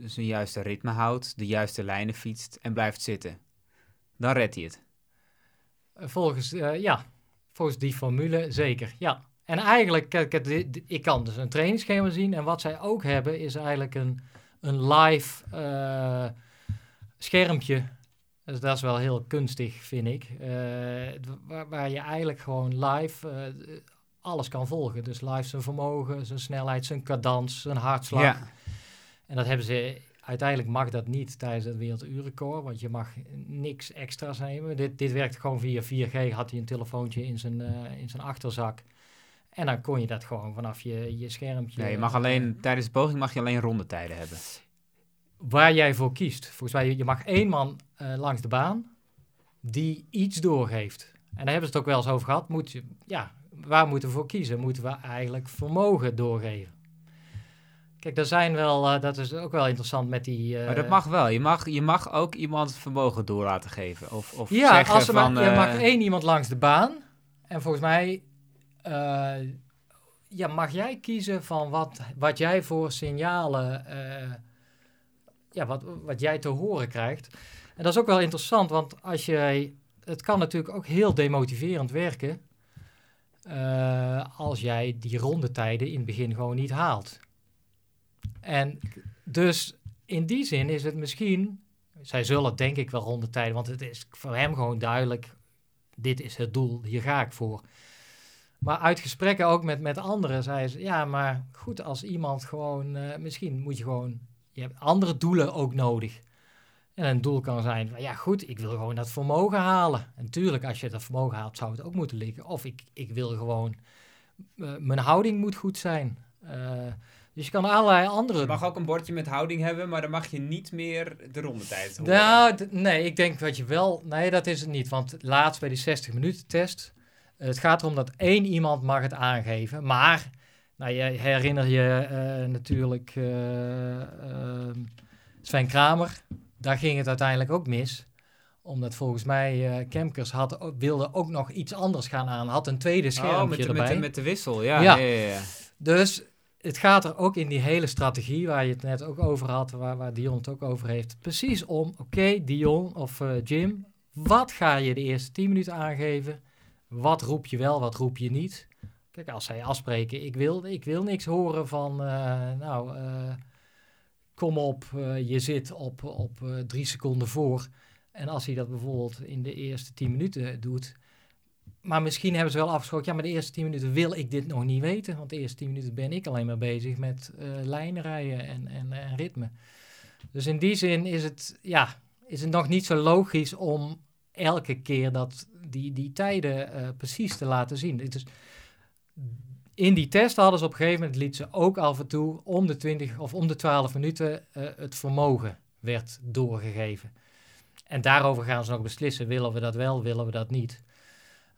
zijn juiste ritme houdt, de juiste lijnen fietst en blijft zitten, dan redt hij het. Volgens, eh, ja, volgens die formule zeker, ja. En eigenlijk, ik kan dus een trainingsschema zien. En wat zij ook hebben, is eigenlijk een, een live eh, schermpje. Dus dat is wel heel kunstig, vind ik. Waar, waar je eigenlijk gewoon live alles kan volgen. Dus live zijn vermogen, zijn snelheid, zijn cadans, zijn hartslag. Ja. En dat hebben ze, uiteindelijk mag dat niet tijdens het werelduurrecord, want je mag niks extra's nemen. Dit, dit werkt gewoon via 4G, had hij een telefoontje in zijn, eh, in zijn achterzak. En dan kon je dat gewoon vanaf je, je schermpje. Nee, je mag alleen, tijdens de poging mag je alleen rondetijden hebben. Waar jij voor kiest. Volgens mij, je mag één man eh, langs de baan die iets doorgeeft. En daar hebben ze het ook wel eens over gehad. Moet je, ja, waar moeten we voor kiezen? Moeten we eigenlijk vermogen doorgeven? Kijk, er zijn wel, eh, dat is ook wel interessant met die... eh, Maar dat mag wel. Je mag, je mag ook iemand vermogen door laten geven. Of, of Ja, zeggen als er van... maar, je mag eh, één iemand langs de baan. En volgens mij ja, mag jij kiezen van wat, wat jij voor signalen, ja, wat, wat jij te horen krijgt. En dat is ook wel interessant, want als jij, het kan natuurlijk ook heel demotiverend werken eh, als jij die rondetijden in het begin gewoon niet haalt. En dus in die zin is het misschien zij zullen denk ik wel rondetijden, want het is voor hem gewoon duidelijk, dit is het doel, hier ga ik voor. Maar uit gesprekken ook met, met anderen zei ze, ja, maar goed, als iemand gewoon, eh, misschien moet je gewoon, je hebt andere doelen ook nodig. En een doel kan zijn, van, ja goed, ik wil gewoon dat vermogen halen. En tuurlijk, als je dat vermogen haalt, zou het ook moeten liggen. Of ik, ik wil gewoon, eh, mijn houding moet goed zijn. Eh, dus je kan allerlei andere Je mag ook een bordje met houding hebben, maar dan mag je niet meer de rondetijd horen. Nou, nee, ik denk dat je wel... Nee, dat is het niet. Want laatst bij die 60 minuten test... Het gaat erom dat één iemand mag het aangeven. Maar, nou, je herinner je eh, natuurlijk eh, ehm, Sven Kramer. Daar ging het uiteindelijk ook mis. Omdat volgens mij eh Kemkers had, wilde ook nog iets anders gaan aan. Had een tweede schermpje Oh, met de, erbij. met, de, met de wissel, ja. Ja. ja. Dus het gaat er ook in die hele strategie waar je het net ook over had, waar, waar Dion het ook over heeft, precies om, oké Dion of eh, Jim, wat ga je de eerste 10 minuten aangeven? Wat roep je wel, wat roep je niet? Kijk, als zij afspreken, ik wil, ik wil niks horen van, eh, nou, kom op, eh, je zit op, op eh, drie seconden voor. En als hij dat bijvoorbeeld in de eerste 10 minuten doet, maar misschien hebben ze wel afgesproken, ja, maar de eerste 10 minuten wil ik dit nog niet weten. Want de eerste 10 minuten ben ik alleen maar bezig met eh lijnen rijden en, en, en ritme. Dus in die zin is het, ja, is het nog niet zo logisch om elke keer dat, die, die tijden eh, precies te laten zien. Is, in die test hadden ze op een gegeven moment, liet ze ook af en toe om de 20 of om de 12 minuten eh, het vermogen werd doorgegeven. En daarover gaan ze nog beslissen, willen we dat wel, willen we dat niet.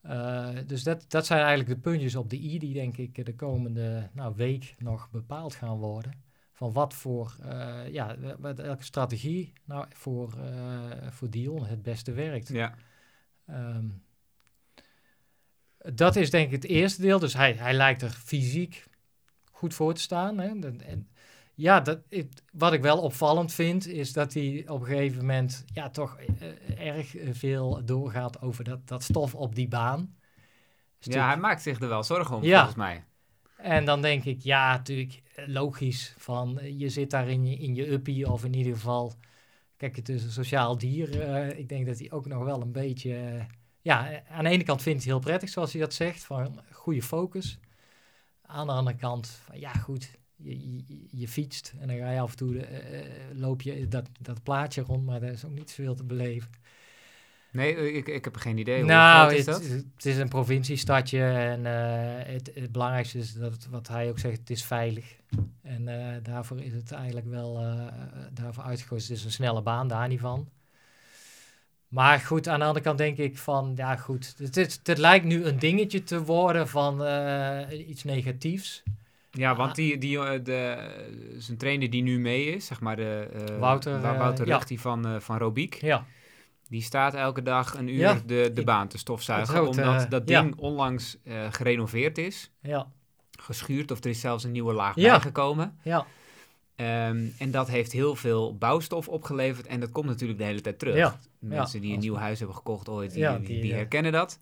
Uh, dus dat, dat zijn eigenlijk de puntjes op de i die denk ik de komende nou, week nog bepaald gaan worden. Van wat voor, uh, ja, wat, welke strategie nou voor, voor Dion het beste werkt. Ja. Um, dat is denk ik het eerste deel. Dus hij, hij lijkt er fysiek goed voor te staan. Hè? En, ja, dat, wat ik wel opvallend vind, is dat hij op een gegeven moment ja, toch uh, erg veel doorgaat over dat, dat stof op die baan. Stuk... Ja, hij maakt zich er wel zorgen om, ja. volgens mij. En dan denk ik, ja, natuurlijk logisch. Van je zit daar in je, in je uppie, of in ieder geval. Kijk, het is een sociaal dier. Uh, ik denk dat hij ook nog wel een beetje. Uh, ja, aan de ene kant vindt hij het heel prettig, zoals hij dat zegt, van goede focus. Aan de andere kant, van, ja, goed, je, je, je, fietst en dan ga je af en toe uh, loop je dat, dat plaatje rond, maar daar is ook niet zoveel te beleven. Nee, ik, ik heb geen idee. Hoe nou, is het, dat? het is een provinciestadje en uh, het, het, belangrijkste is dat het, wat hij ook zegt, het is veilig. En eh, daarvoor is het eigenlijk wel eh, daarvoor uitgekozen. Het is een snelle baan, daar niet van. Maar goed, aan de andere kant denk ik van, ja goed, het, lijkt nu een dingetje te worden van eh, iets negatiefs. Ja, want die, die, eh, de, zijn trainer die nu mee is, zeg maar de eh, Wouter, Wouter ja. Ruchti van, van Robiek, Ja, die staat elke dag een uur Ja. de, de baan te stofzuigen, omdat dat ja. ding onlangs gerenoveerd is, ja, geschuurd of er is zelfs een nieuwe laag Ja. bijgekomen. ja, Ehm, en dat heeft heel veel bouwstof opgeleverd en dat komt natuurlijk de hele tijd terug. Ja. Mensen Ja. die een nieuw huis hebben gekocht ooit, die, Ja, die, die, die herkennen dat.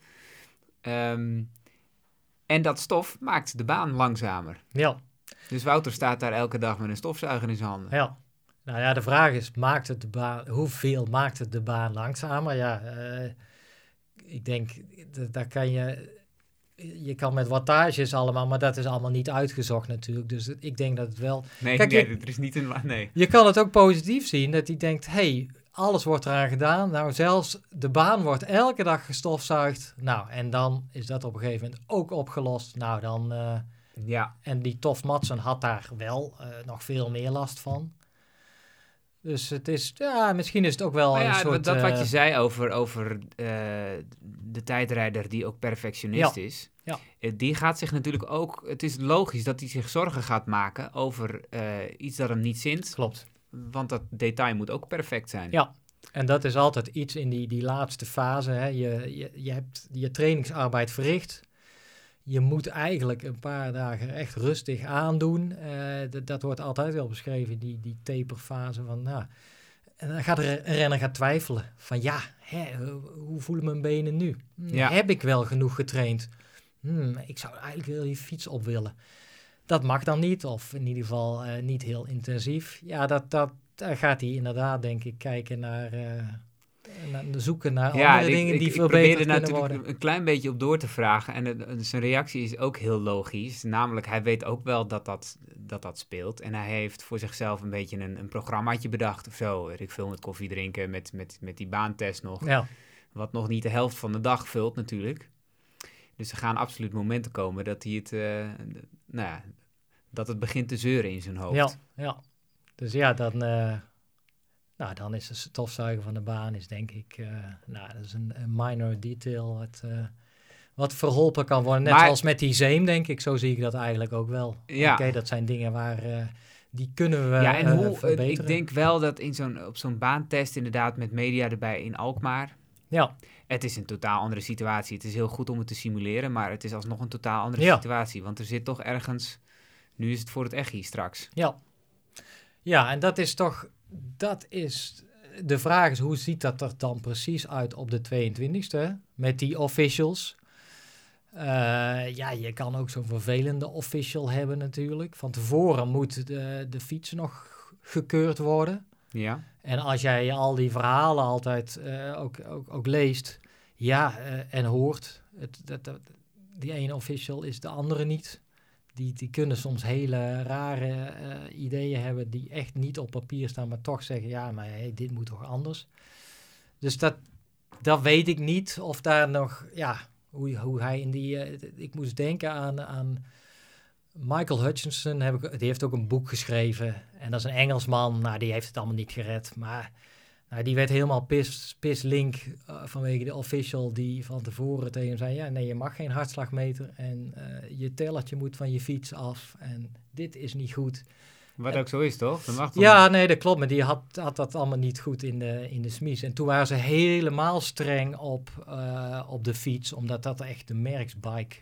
Ehm, en dat stof maakt de baan langzamer. ja, Dus Wouter staat daar elke dag met een stofzuiger in zijn handen. ja. Nou ja, de vraag is, maakt het de baan, hoeveel maakt het de baan langzamer? Ja, eh, ik denk, daar kan je, je kan met wattages allemaal, maar dat is allemaal niet uitgezocht natuurlijk. Dus ik denk dat het wel Nee, Kijk, nee, je- er is niet een... Nee. Je kan het ook positief zien, dat hij denkt, hey, alles wordt eraan gedaan. Nou, zelfs de baan wordt elke dag gestofzuigd. Nou, en dan is dat op een gegeven moment ook opgelost. Nou, dan... eh, Ja, en die Tof Matsen had daar wel eh, nog veel meer last van. Dus het is, ja, misschien is het ook wel Maar een ja, soort... dat wat eh, je zei over, over eh, de tijdrijder die ook perfectionist is. Ja. eh, Die gaat zich natuurlijk ook... Het is logisch dat hij zich zorgen gaat maken over eh, iets dat hem niet zint. Klopt. Want dat detail moet ook perfect zijn. Ja. En dat is altijd iets in die, die laatste fase. Hè. Je, je, je hebt je trainingsarbeid verricht. Je moet eigenlijk een paar dagen echt rustig aandoen. Eh, dat, wordt altijd wel beschreven, die, die taperfase. Van, nou, en dan gaat een renner gaat twijfelen. Van ja, hè, hoe voelen mijn benen nu? Hm, Ja. Heb ik wel genoeg getraind? Hm, ik zou eigenlijk wel die fiets op willen. Dat mag dan niet, of in ieder geval eh, niet heel intensief. Ja, dat, dat, daar gaat hij inderdaad, denk ik, kijken naar, eh, naar zoeken naar Ja, andere ik- dingen ik, die ik probeerde kunnen natuurlijk worden. een klein beetje op door te vragen. En het- zijn reactie is ook heel logisch. Namelijk, hij weet ook wel dat dat, dat, dat speelt. En hij heeft voor zichzelf een beetje een, een programmaatje bedacht of zo. Ik veel met koffie drinken, met, met, met die baantest nog. Ja, Wat nog niet de helft van de dag vult natuurlijk. Dus er gaan absoluut momenten komen dat hij het, eh, nou ja, dat het begint te zeuren in zijn hoofd. ja, ja. Dus ja, dan, eh, nou, dan is de stofzuiger van de baan, is denk ik, eh, nou, dat is een, een minor detail wat, eh, wat verholpen kan worden. Net Maar- zoals met die zeem, denk ik, zo zie ik dat eigenlijk ook wel. Ja. Oké, dat zijn dingen waar, eh, die kunnen we ja, en hoe, verbeteren. ik denk wel dat in zo'n, op zo'n baantest inderdaad met media erbij in Alkmaar... Ja, Het is een totaal andere situatie. Het is heel goed om het te simuleren, maar het is alsnog een totaal andere Ja. situatie. Want er zit toch ergens... Nu is het voor het echi straks. Ja. Ja, en dat is toch, dat is, de vraag is hoe ziet dat er dan precies uit op de 22e met die officials? Eh, ja, je kan ook zo'n vervelende official hebben natuurlijk. Van tevoren moet de, de fiets nog gekeurd worden. Ja, En als jij al die verhalen altijd eh, ook, ook, ook leest, ja, eh, en hoort, het, dat, dat, die ene official is de andere niet. Die, die kunnen soms hele rare eh, ideeën hebben die echt niet op papier staan, maar toch zeggen, ja, maar dit moet toch anders. Dus dat, dat weet ik niet of daar nog, ja, hoe, hoe hij in die, eh, ik moest denken aan, aan Michael Hutchinson, heb ik, die heeft ook een boek geschreven. En dat is een Engelsman, nou, die heeft het allemaal niet gered. Maar nou, die werd helemaal pis, pislink eh, vanwege de official die van tevoren tegen hem zei... ja, nee, je mag geen hartslagmeter en eh, je tellertje moet van je fiets af en dit is niet goed. wat ook zo is, toch? Dat mag toch Ja, nee, dat klopt. Maar die had, had dat allemaal niet goed in de, in de smies. En toen waren ze helemaal streng op, eh, op de fiets, omdat dat echt de merksbike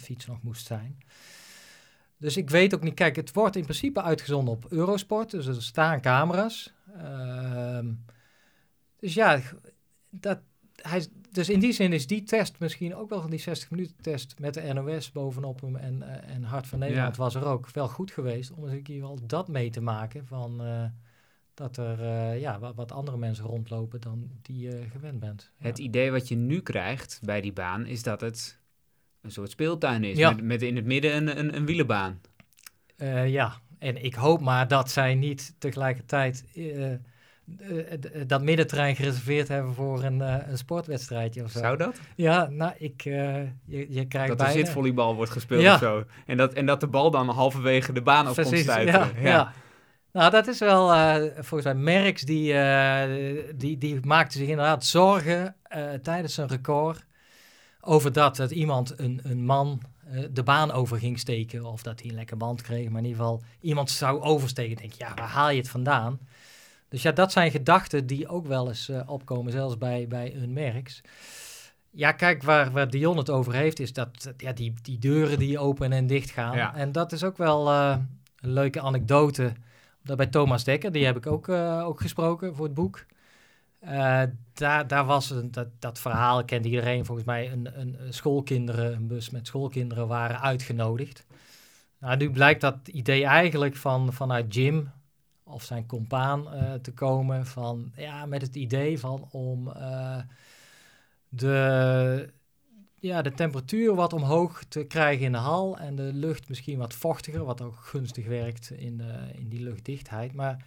fiets nog moest zijn. Dus ik weet ook niet, kijk, het wordt in principe uitgezonden op Eurosport, dus er staan camera's. Ehm, dus ja, dat, hij, dus in die zin is die test misschien ook wel van die 60 minuten test met de NOS bovenop hem en, eh, en Hart van Nederland Ja. was er ook wel goed geweest om eens een keer wel dat mee te maken van eh, dat er eh, ja, wat, wat andere mensen rondlopen dan die je gewend bent. Ja. Het idee wat je nu krijgt bij die baan is dat het een soort speeltuin is. Ja. Met, met in het midden een, een, een wielenbaan. Ja, en ik hoop maar dat zij niet tegelijkertijd dat middenterrein gereserveerd hebben voor een, eh, een sportwedstrijdje of zo. Zou dat? Ja, nou, ik, eh, je, je krijgt Dat er zitvolleybal wordt gespeeld Ja. of zo. En dat, en dat de bal dan halverwege de baan op komt stuiten. ja, ja. Nou, dat is wel, eh, volgens mij, Merckx, die, eh, die, die maakte zich inderdaad zorgen eh, tijdens zijn record over dat, dat iemand, een, een man, eh, de baan over ging steken. Of dat hij een lekker band kreeg, maar in ieder geval iemand zou oversteken. Denk, ja, waar haal je het vandaan? Dus ja, dat zijn gedachten die ook wel eens eh, opkomen, zelfs bij, bij een Merckx. Ja, kijk, waar, waar Dion het over heeft, is dat dat, ja, die, die deuren die open en dicht gaan. Ja. En dat is ook wel eh, een leuke anekdote. Dat bij Thomas Dekker, die heb ik ook, eh, ook gesproken voor het boek. Eh, daar, daar was een, dat, dat verhaal, kent iedereen volgens mij, een, een, een schoolkinderen, een bus met schoolkinderen waren uitgenodigd. Nou, nu blijkt dat idee eigenlijk van, vanuit Jim of zijn compaan eh, te komen van, ja, met het idee van om eh, de, ja, de temperatuur wat omhoog te krijgen in de hal en de lucht misschien wat vochtiger, wat ook gunstig werkt in, de, in die luchtdichtheid. Maar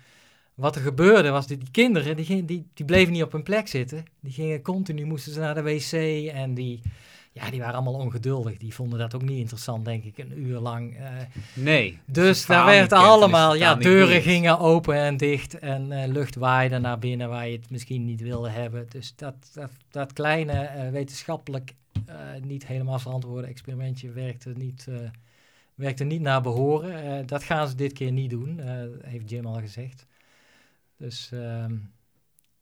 wat er gebeurde was dat die kinderen, die, die, die bleven niet op hun plek zitten. Die gingen continu, moesten ze naar de wc en die, ja, die waren allemaal ongeduldig. Die vonden dat ook niet interessant, denk ik, een uur lang. eh, Nee. dus daar werd allemaal, ja, deuren gingen open en dicht en eh, lucht waaide naar binnen waar je het misschien niet wilde hebben. Dus dat, dat, dat kleine eh, wetenschappelijk niet helemaal verantwoorde experimentje werkte niet, werkte niet naar behoren. Eh, dat gaan ze dit keer niet doen, heeft Jim al gezegd. Dus ehm,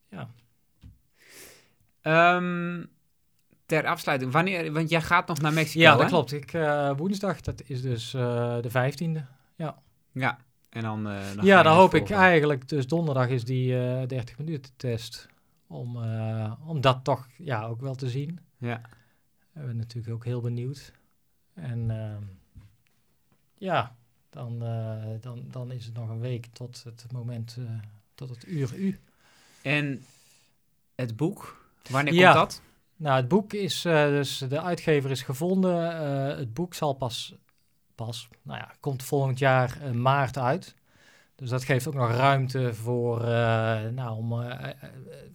ja, Ehm, ter afsluiting, wanneer, want jij gaat nog naar Mexico, ja dat hè? klopt. Ik, eh, woensdag, dat is dus eh, de 15e. Ja, en dan, eh, dan ja, dan hoop ik eigenlijk, dus donderdag is die eh 30 minuten test. Om, om dat toch ja, ook wel te zien. Ja. Ben natuurlijk ook heel benieuwd. En ehm, ja, dan, dan, dan is het nog een week tot het moment, tot het uur U. En het boek, wanneer Ja. komt dat? Nou, het boek is, eh, dus de uitgever is gevonden. Eh, het boek zal pas, pas, nou ja, komt volgend jaar eh, maart uit. Dus dat geeft ook nog ruimte voor, nou, om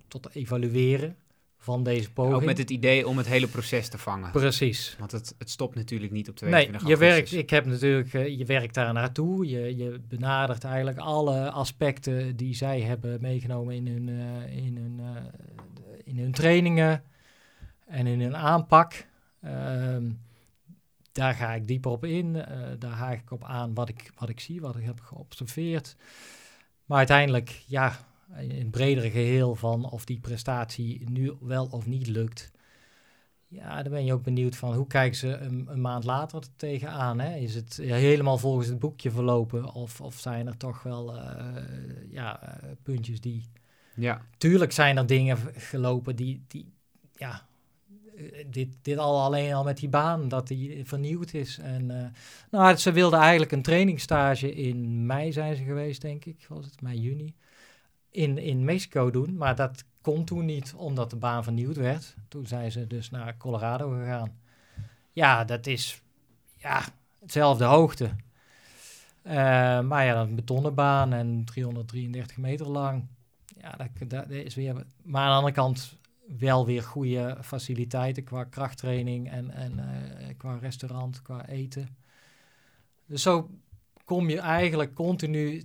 tot te evalueren van deze poging. Ook met het idee om het hele proces te vangen. Precies. Want het, het stopt natuurlijk niet op Nee, 22 je werkt, augustus. ik heb natuurlijk, je werkt daar naartoe. Je, je benadert eigenlijk alle aspecten die zij hebben meegenomen in hun, in hun, in hun trainingen en in hun aanpak. Ehm, daar ga ik dieper op in. eh, daar haak ik op aan wat ik, wat ik zie, wat ik heb geobserveerd. Maar uiteindelijk, ja, in het bredere geheel van of die prestatie nu wel of niet lukt. Ja, dan ben je ook benieuwd van hoe kijken ze een, een maand later er tegenaan. Hè? Is het helemaal volgens het boekje verlopen? Of, of zijn er toch wel eh, ja, eh, puntjes die... Ja, Tuurlijk zijn er dingen gelopen die... die ja, dit, dit al alleen al met die baan, dat die vernieuwd is. En, eh, nou, ze wilden eigenlijk een trainingsstage in mei zijn ze geweest, denk ik. Was het mei, juni? In, in Mexico doen, maar dat kon toen niet, omdat de baan vernieuwd werd. Toen zijn ze dus naar Colorado gegaan. Ja, dat is ja, hetzelfde hoogte. Eh, maar ja, een betonnen baan en 333 meter lang. Ja, dat, dat is weer... Maar aan de andere kant wel weer goede faciliteiten qua krachttraining en, en eh, qua restaurant, qua eten. Dus zo kom je eigenlijk continu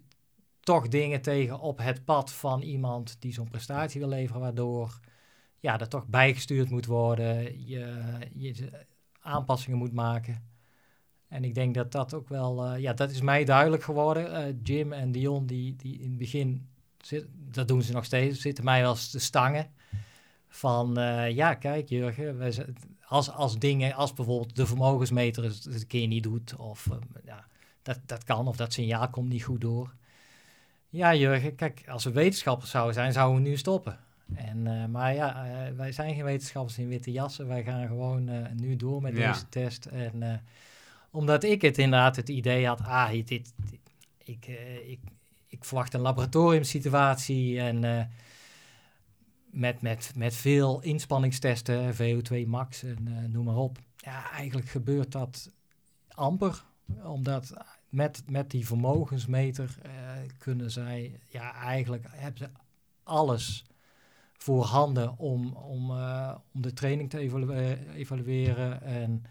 toch dingen tegen op het pad van iemand die zo'n prestatie wil leveren, waardoor ja, er toch bijgestuurd moet worden, je, je aanpassingen moet maken. En ik denk dat dat ook wel, eh, ja, dat is mij duidelijk geworden. Eh, Jim en Dion, die, die in het begin, dat doen ze nog steeds, zitten mij wel eens te stangen. Van, eh, ja, kijk Jurgen, wij, als, als dingen, als bijvoorbeeld de vermogensmeter het een keer niet doet, of eh, ja, dat, dat kan, of dat signaal komt niet goed door. Ja, Jurgen, kijk, als we wetenschappers zouden zijn, zouden we nu stoppen. En, eh, maar ja, wij zijn geen wetenschappers in witte jassen. Wij gaan gewoon nu door met Ja. deze test. En omdat ik het inderdaad het idee had, ah, dit, dit- ik, ik, ik verwacht een laboratoriumsituatie en met, met, met veel inspanningstesten, VO2 max en eh, noem maar op. Ja, eigenlijk gebeurt dat amper, omdat met, met die vermogensmeter eh, kunnen zij, ja, eigenlijk hebben ze alles voorhanden om, om, eh, om de training te evalue- evalueren. En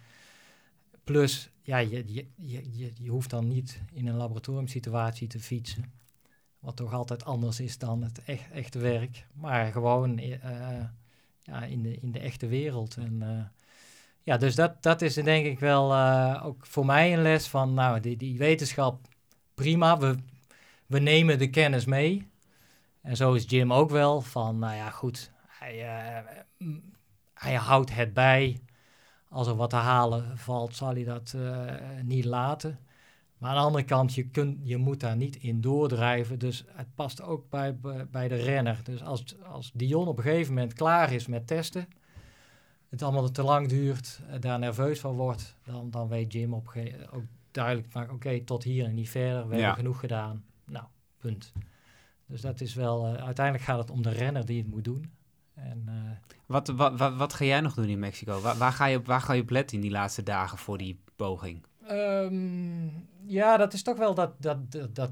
plus, ja, je, je, je, je hoeft dan niet in een laboratoriumsituatie te fietsen. Wat toch altijd anders is dan het echt, echte werk. Maar gewoon eh, ja, in, de, in de echte wereld. En eh, ja, dus dat, dat is denk ik wel eh, ook voor mij een les van, nou, die, die wetenschap, prima. We, we nemen de kennis mee. En zo is Jim ook wel van, nou ja, goed, hij, hij houdt het bij. Als er wat te halen valt, zal hij dat niet laten. Maar aan de andere kant, je, kunt, je moet daar niet in doordrijven. Dus het past ook bij, bij- de renner. Dus als, als Dion op een gegeven moment klaar is met testen, het allemaal te lang duurt, eh, daar nerveus van wordt, dan, dan weet Jim op ook duidelijk maken, oké, tot hier en niet verder, we Ja. hebben genoeg gedaan. Nou, punt. Dus dat is wel, eh, uiteindelijk gaat het om de renner die het moet doen. En eh, Wat, wat, wat, wat ga jij nog doen in Mexico? Waar, waar, ga je op, waar ga je op letten in die laatste dagen voor die poging? Ehm, ja, dat is toch wel dat, dat, dat, dat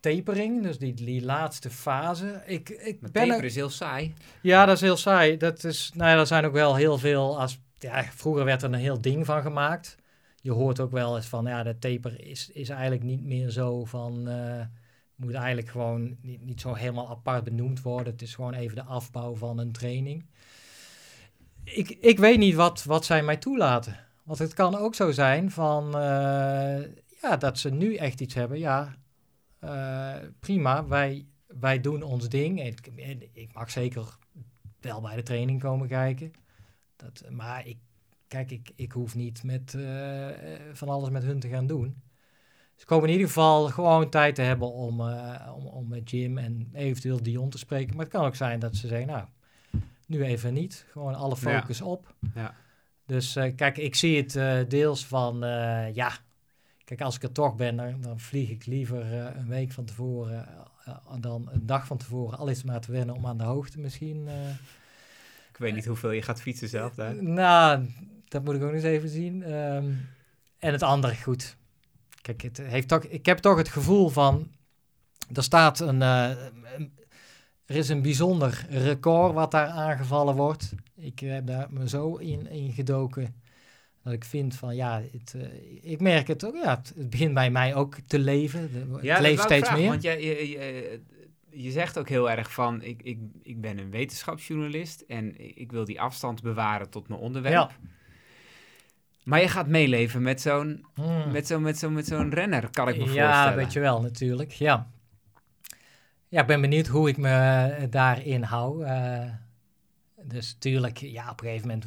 tapering, dus die, die laatste fase. Ik, ik Maar ben taper er- is heel saai. Ja, dat is heel saai. Dat is, nou ja, er zijn ook wel heel veel. Als, ja, vroeger werd er een heel ding van gemaakt. Je hoort ook wel eens van, ja, de taper is, is eigenlijk niet meer zo van. eh, moet eigenlijk gewoon niet, niet zo helemaal apart benoemd worden. Het is gewoon even de afbouw van een training. Ik, ik weet niet wat, wat zij mij toelaten. Want het kan ook zo zijn van, eh, ja, dat ze nu echt iets hebben. Ja, eh, prima, wij, wij doen ons ding. En Ik, ik mag zeker wel bij de training komen kijken. Dat, maar ik, kijk, ik, ik hoef niet met, eh, van alles met hun te gaan doen. Ze komen in ieder geval gewoon tijd te hebben om, om, om met Jim en eventueel Dion te spreken. Maar het kan ook zijn dat ze zeggen, nou, nu even niet. Gewoon alle Ja. focus op. Ja. Dus eh, kijk, ik zie het eh, deels van, eh, ja, kijk, als ik er toch ben, dan, dan vlieg ik liever een week van tevoren dan een dag van tevoren. Al is het maar te wennen om aan de hoogte misschien. Ik weet niet hoeveel je gaat fietsen zelf daar. nou, dat moet ik ook nog eens even zien. Ehm, en het andere, goed. Kijk, het heeft toch, ik heb toch het gevoel van... Er staat een... een- er is een bijzonder record wat daar aangevallen wordt. Ik heb daar me zo in, in gedoken... Dat ik vind van, ja, het, eh, ik merk het ook, ja, het, het begint bij mij ook te leven. De- het leeft steeds vragen, meer. Want jij, je, je, je zegt ook heel erg van, ik, ik, ik ben een wetenschapsjournalist en ik wil die afstand bewaren tot mijn onderwerp. Ja. Maar je gaat meeleven met zo'n Hmm. met zo'n met zo'n met zo'n renner, kan ik me ja, voorstellen. weet je wel, natuurlijk. Ja. Ja, ik ben benieuwd hoe ik me eh, daarin hou. eh. dus tuurlijk, ja, op een gegeven moment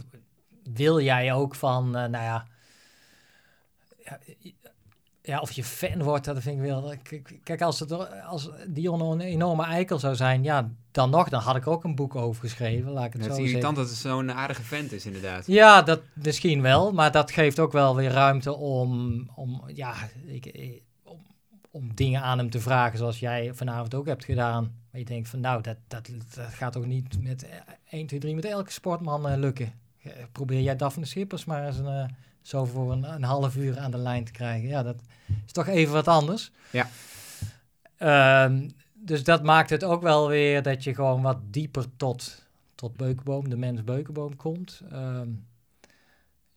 wil jij ook van, eh, nou ja, ja, ja, of je fan wordt, dat vind ik wel. Kijk, kijk, als, het, als Dion een enorme eikel zou zijn, ja, dan nog, dan had ik ook een boek over geschreven, laat ik het Het zo is zeggen. irritant dat het zo'n aardige vent is, inderdaad. Ja, dat misschien wel, maar dat geeft ook wel weer ruimte om, om, ja, ik, om, dingen aan hem te vragen zoals jij vanavond ook hebt gedaan. Maar je denkt van nou, dat, dat, dat gaat toch niet met eh, 1, 2, 3 met elke sportman eh, lukken. Probeer jij Daphne Schippers maar eens een, eh, zo voor een, een half uur aan de lijn te krijgen. Ja, dat is toch even wat anders. Ja. Ehm, dus dat maakt het ook wel weer dat je gewoon wat dieper tot, tot Beukenboom, de mens Beukenboom komt. Ehm,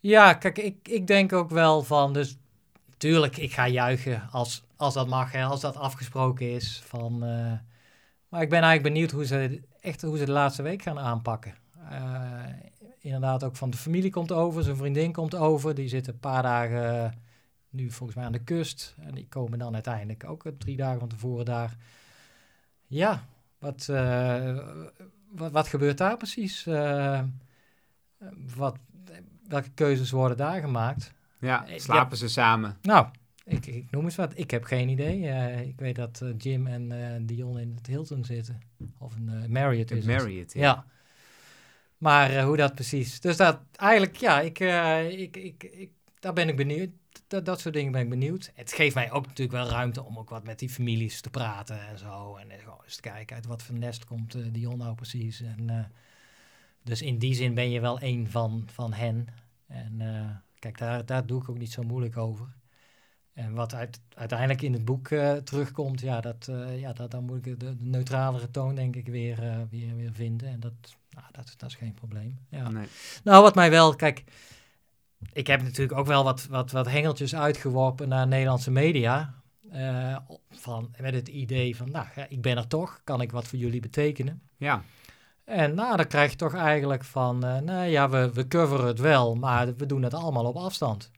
ja, kijk, ik, ik denk ook wel van, dus tuurlijk, ik ga juichen als, als dat mag, hè, als dat afgesproken is. Van, eh, maar ik ben eigenlijk benieuwd hoe ze, echt, hoe ze de laatste week gaan aanpakken. Eh, inderdaad, ook van de familie komt over, zijn vriendin komt over. Die zitten een paar dagen eh, nu volgens mij aan de kust. En die komen dan uiteindelijk ook drie dagen van tevoren daar. Ja, wat, wat, wat gebeurt daar precies? Wat, welke keuzes worden daar gemaakt? Ja, slapen ze samen. Nou, ik, ik noem eens wat. Ik heb geen idee. Eh, ik weet dat eh, Jim en eh, Dion in het Hilton zitten. Of een Marriott is. Marriott, ja. Ja. Maar hoe dat precies... Dus dat eigenlijk, ja, ik, ik, ik, ik, daar ben ik benieuwd. Dat, dat soort dingen ben ik benieuwd. Het geeft mij ook natuurlijk wel ruimte om ook wat met die families te praten en zo. En gewoon eens te kijken uit wat voor nest komt Dion nou precies. En, dus in die zin ben je wel een van, van hen. En kijk, daar, daar doe ik ook niet zo moeilijk over. En wat uit, uiteindelijk in het boek eh, terugkomt, ja, dat, eh, ja dat, dan moet ik de, de neutralere toon denk ik weer, eh, weer, weer vinden. En dat, nou, dat, dat is geen probleem. Ja. Nee. Nou, wat mij wel, kijk, ik heb natuurlijk ook wel wat, wat, wat hengeltjes uitgeworpen naar Nederlandse media. van, met het idee van, nou, ja, ik ben er toch, kan ik wat voor jullie betekenen? Ja, En nou, dan krijg je toch eigenlijk van, nou ja, we, we coveren het wel, maar we doen het allemaal op afstand.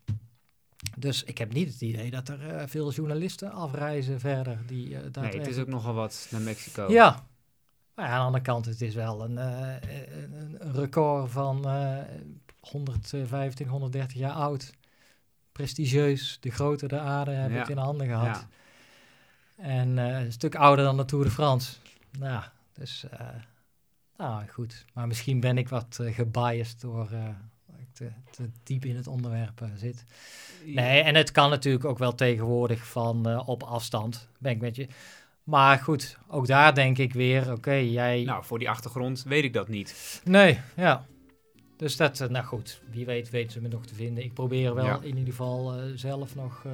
Dus ik heb niet het idee dat er eh, veel journalisten afreizen verder. Die, eh nee, het is ook nogal wat naar Mexico. Ja. Maar ja, aan de andere kant, het is wel een, eh, een record van eh 125, 130 jaar oud. Prestigieus, de grote de aarde heb Ja. ik in handen gehad. Ja. En een stuk ouder dan de Tour de France. Nou, dus, nou goed. Maar misschien ben ik wat gebiased door te, te diep in het onderwerp eh, zit. Nee, en het kan natuurlijk ook wel tegenwoordig van eh, op afstand. Ben ik met je. Maar goed, ook daar denk ik weer, oké, jij... Nou, voor die achtergrond weet ik dat niet. Nee, ja. Dus dat, eh, nou goed, wie weet weten ze me nog te vinden. Ik probeer wel Ja. in ieder geval zelf nog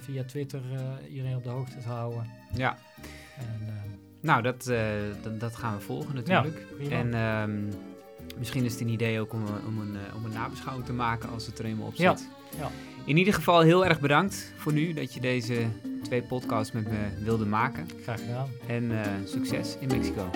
via Twitter iedereen op de hoogte te houden. Ja, En, nou, dat, dat, dat gaan we volgen natuurlijk. prima. En ehm, misschien is het een idee ook om, een- om, een, eh, om een nabeschouwing te maken als het er eenmaal op Ja, zit. ja. In ieder geval heel erg bedankt voor nu dat je deze twee podcasts met me wilde maken. graag gedaan. En eh, succes in Mexico.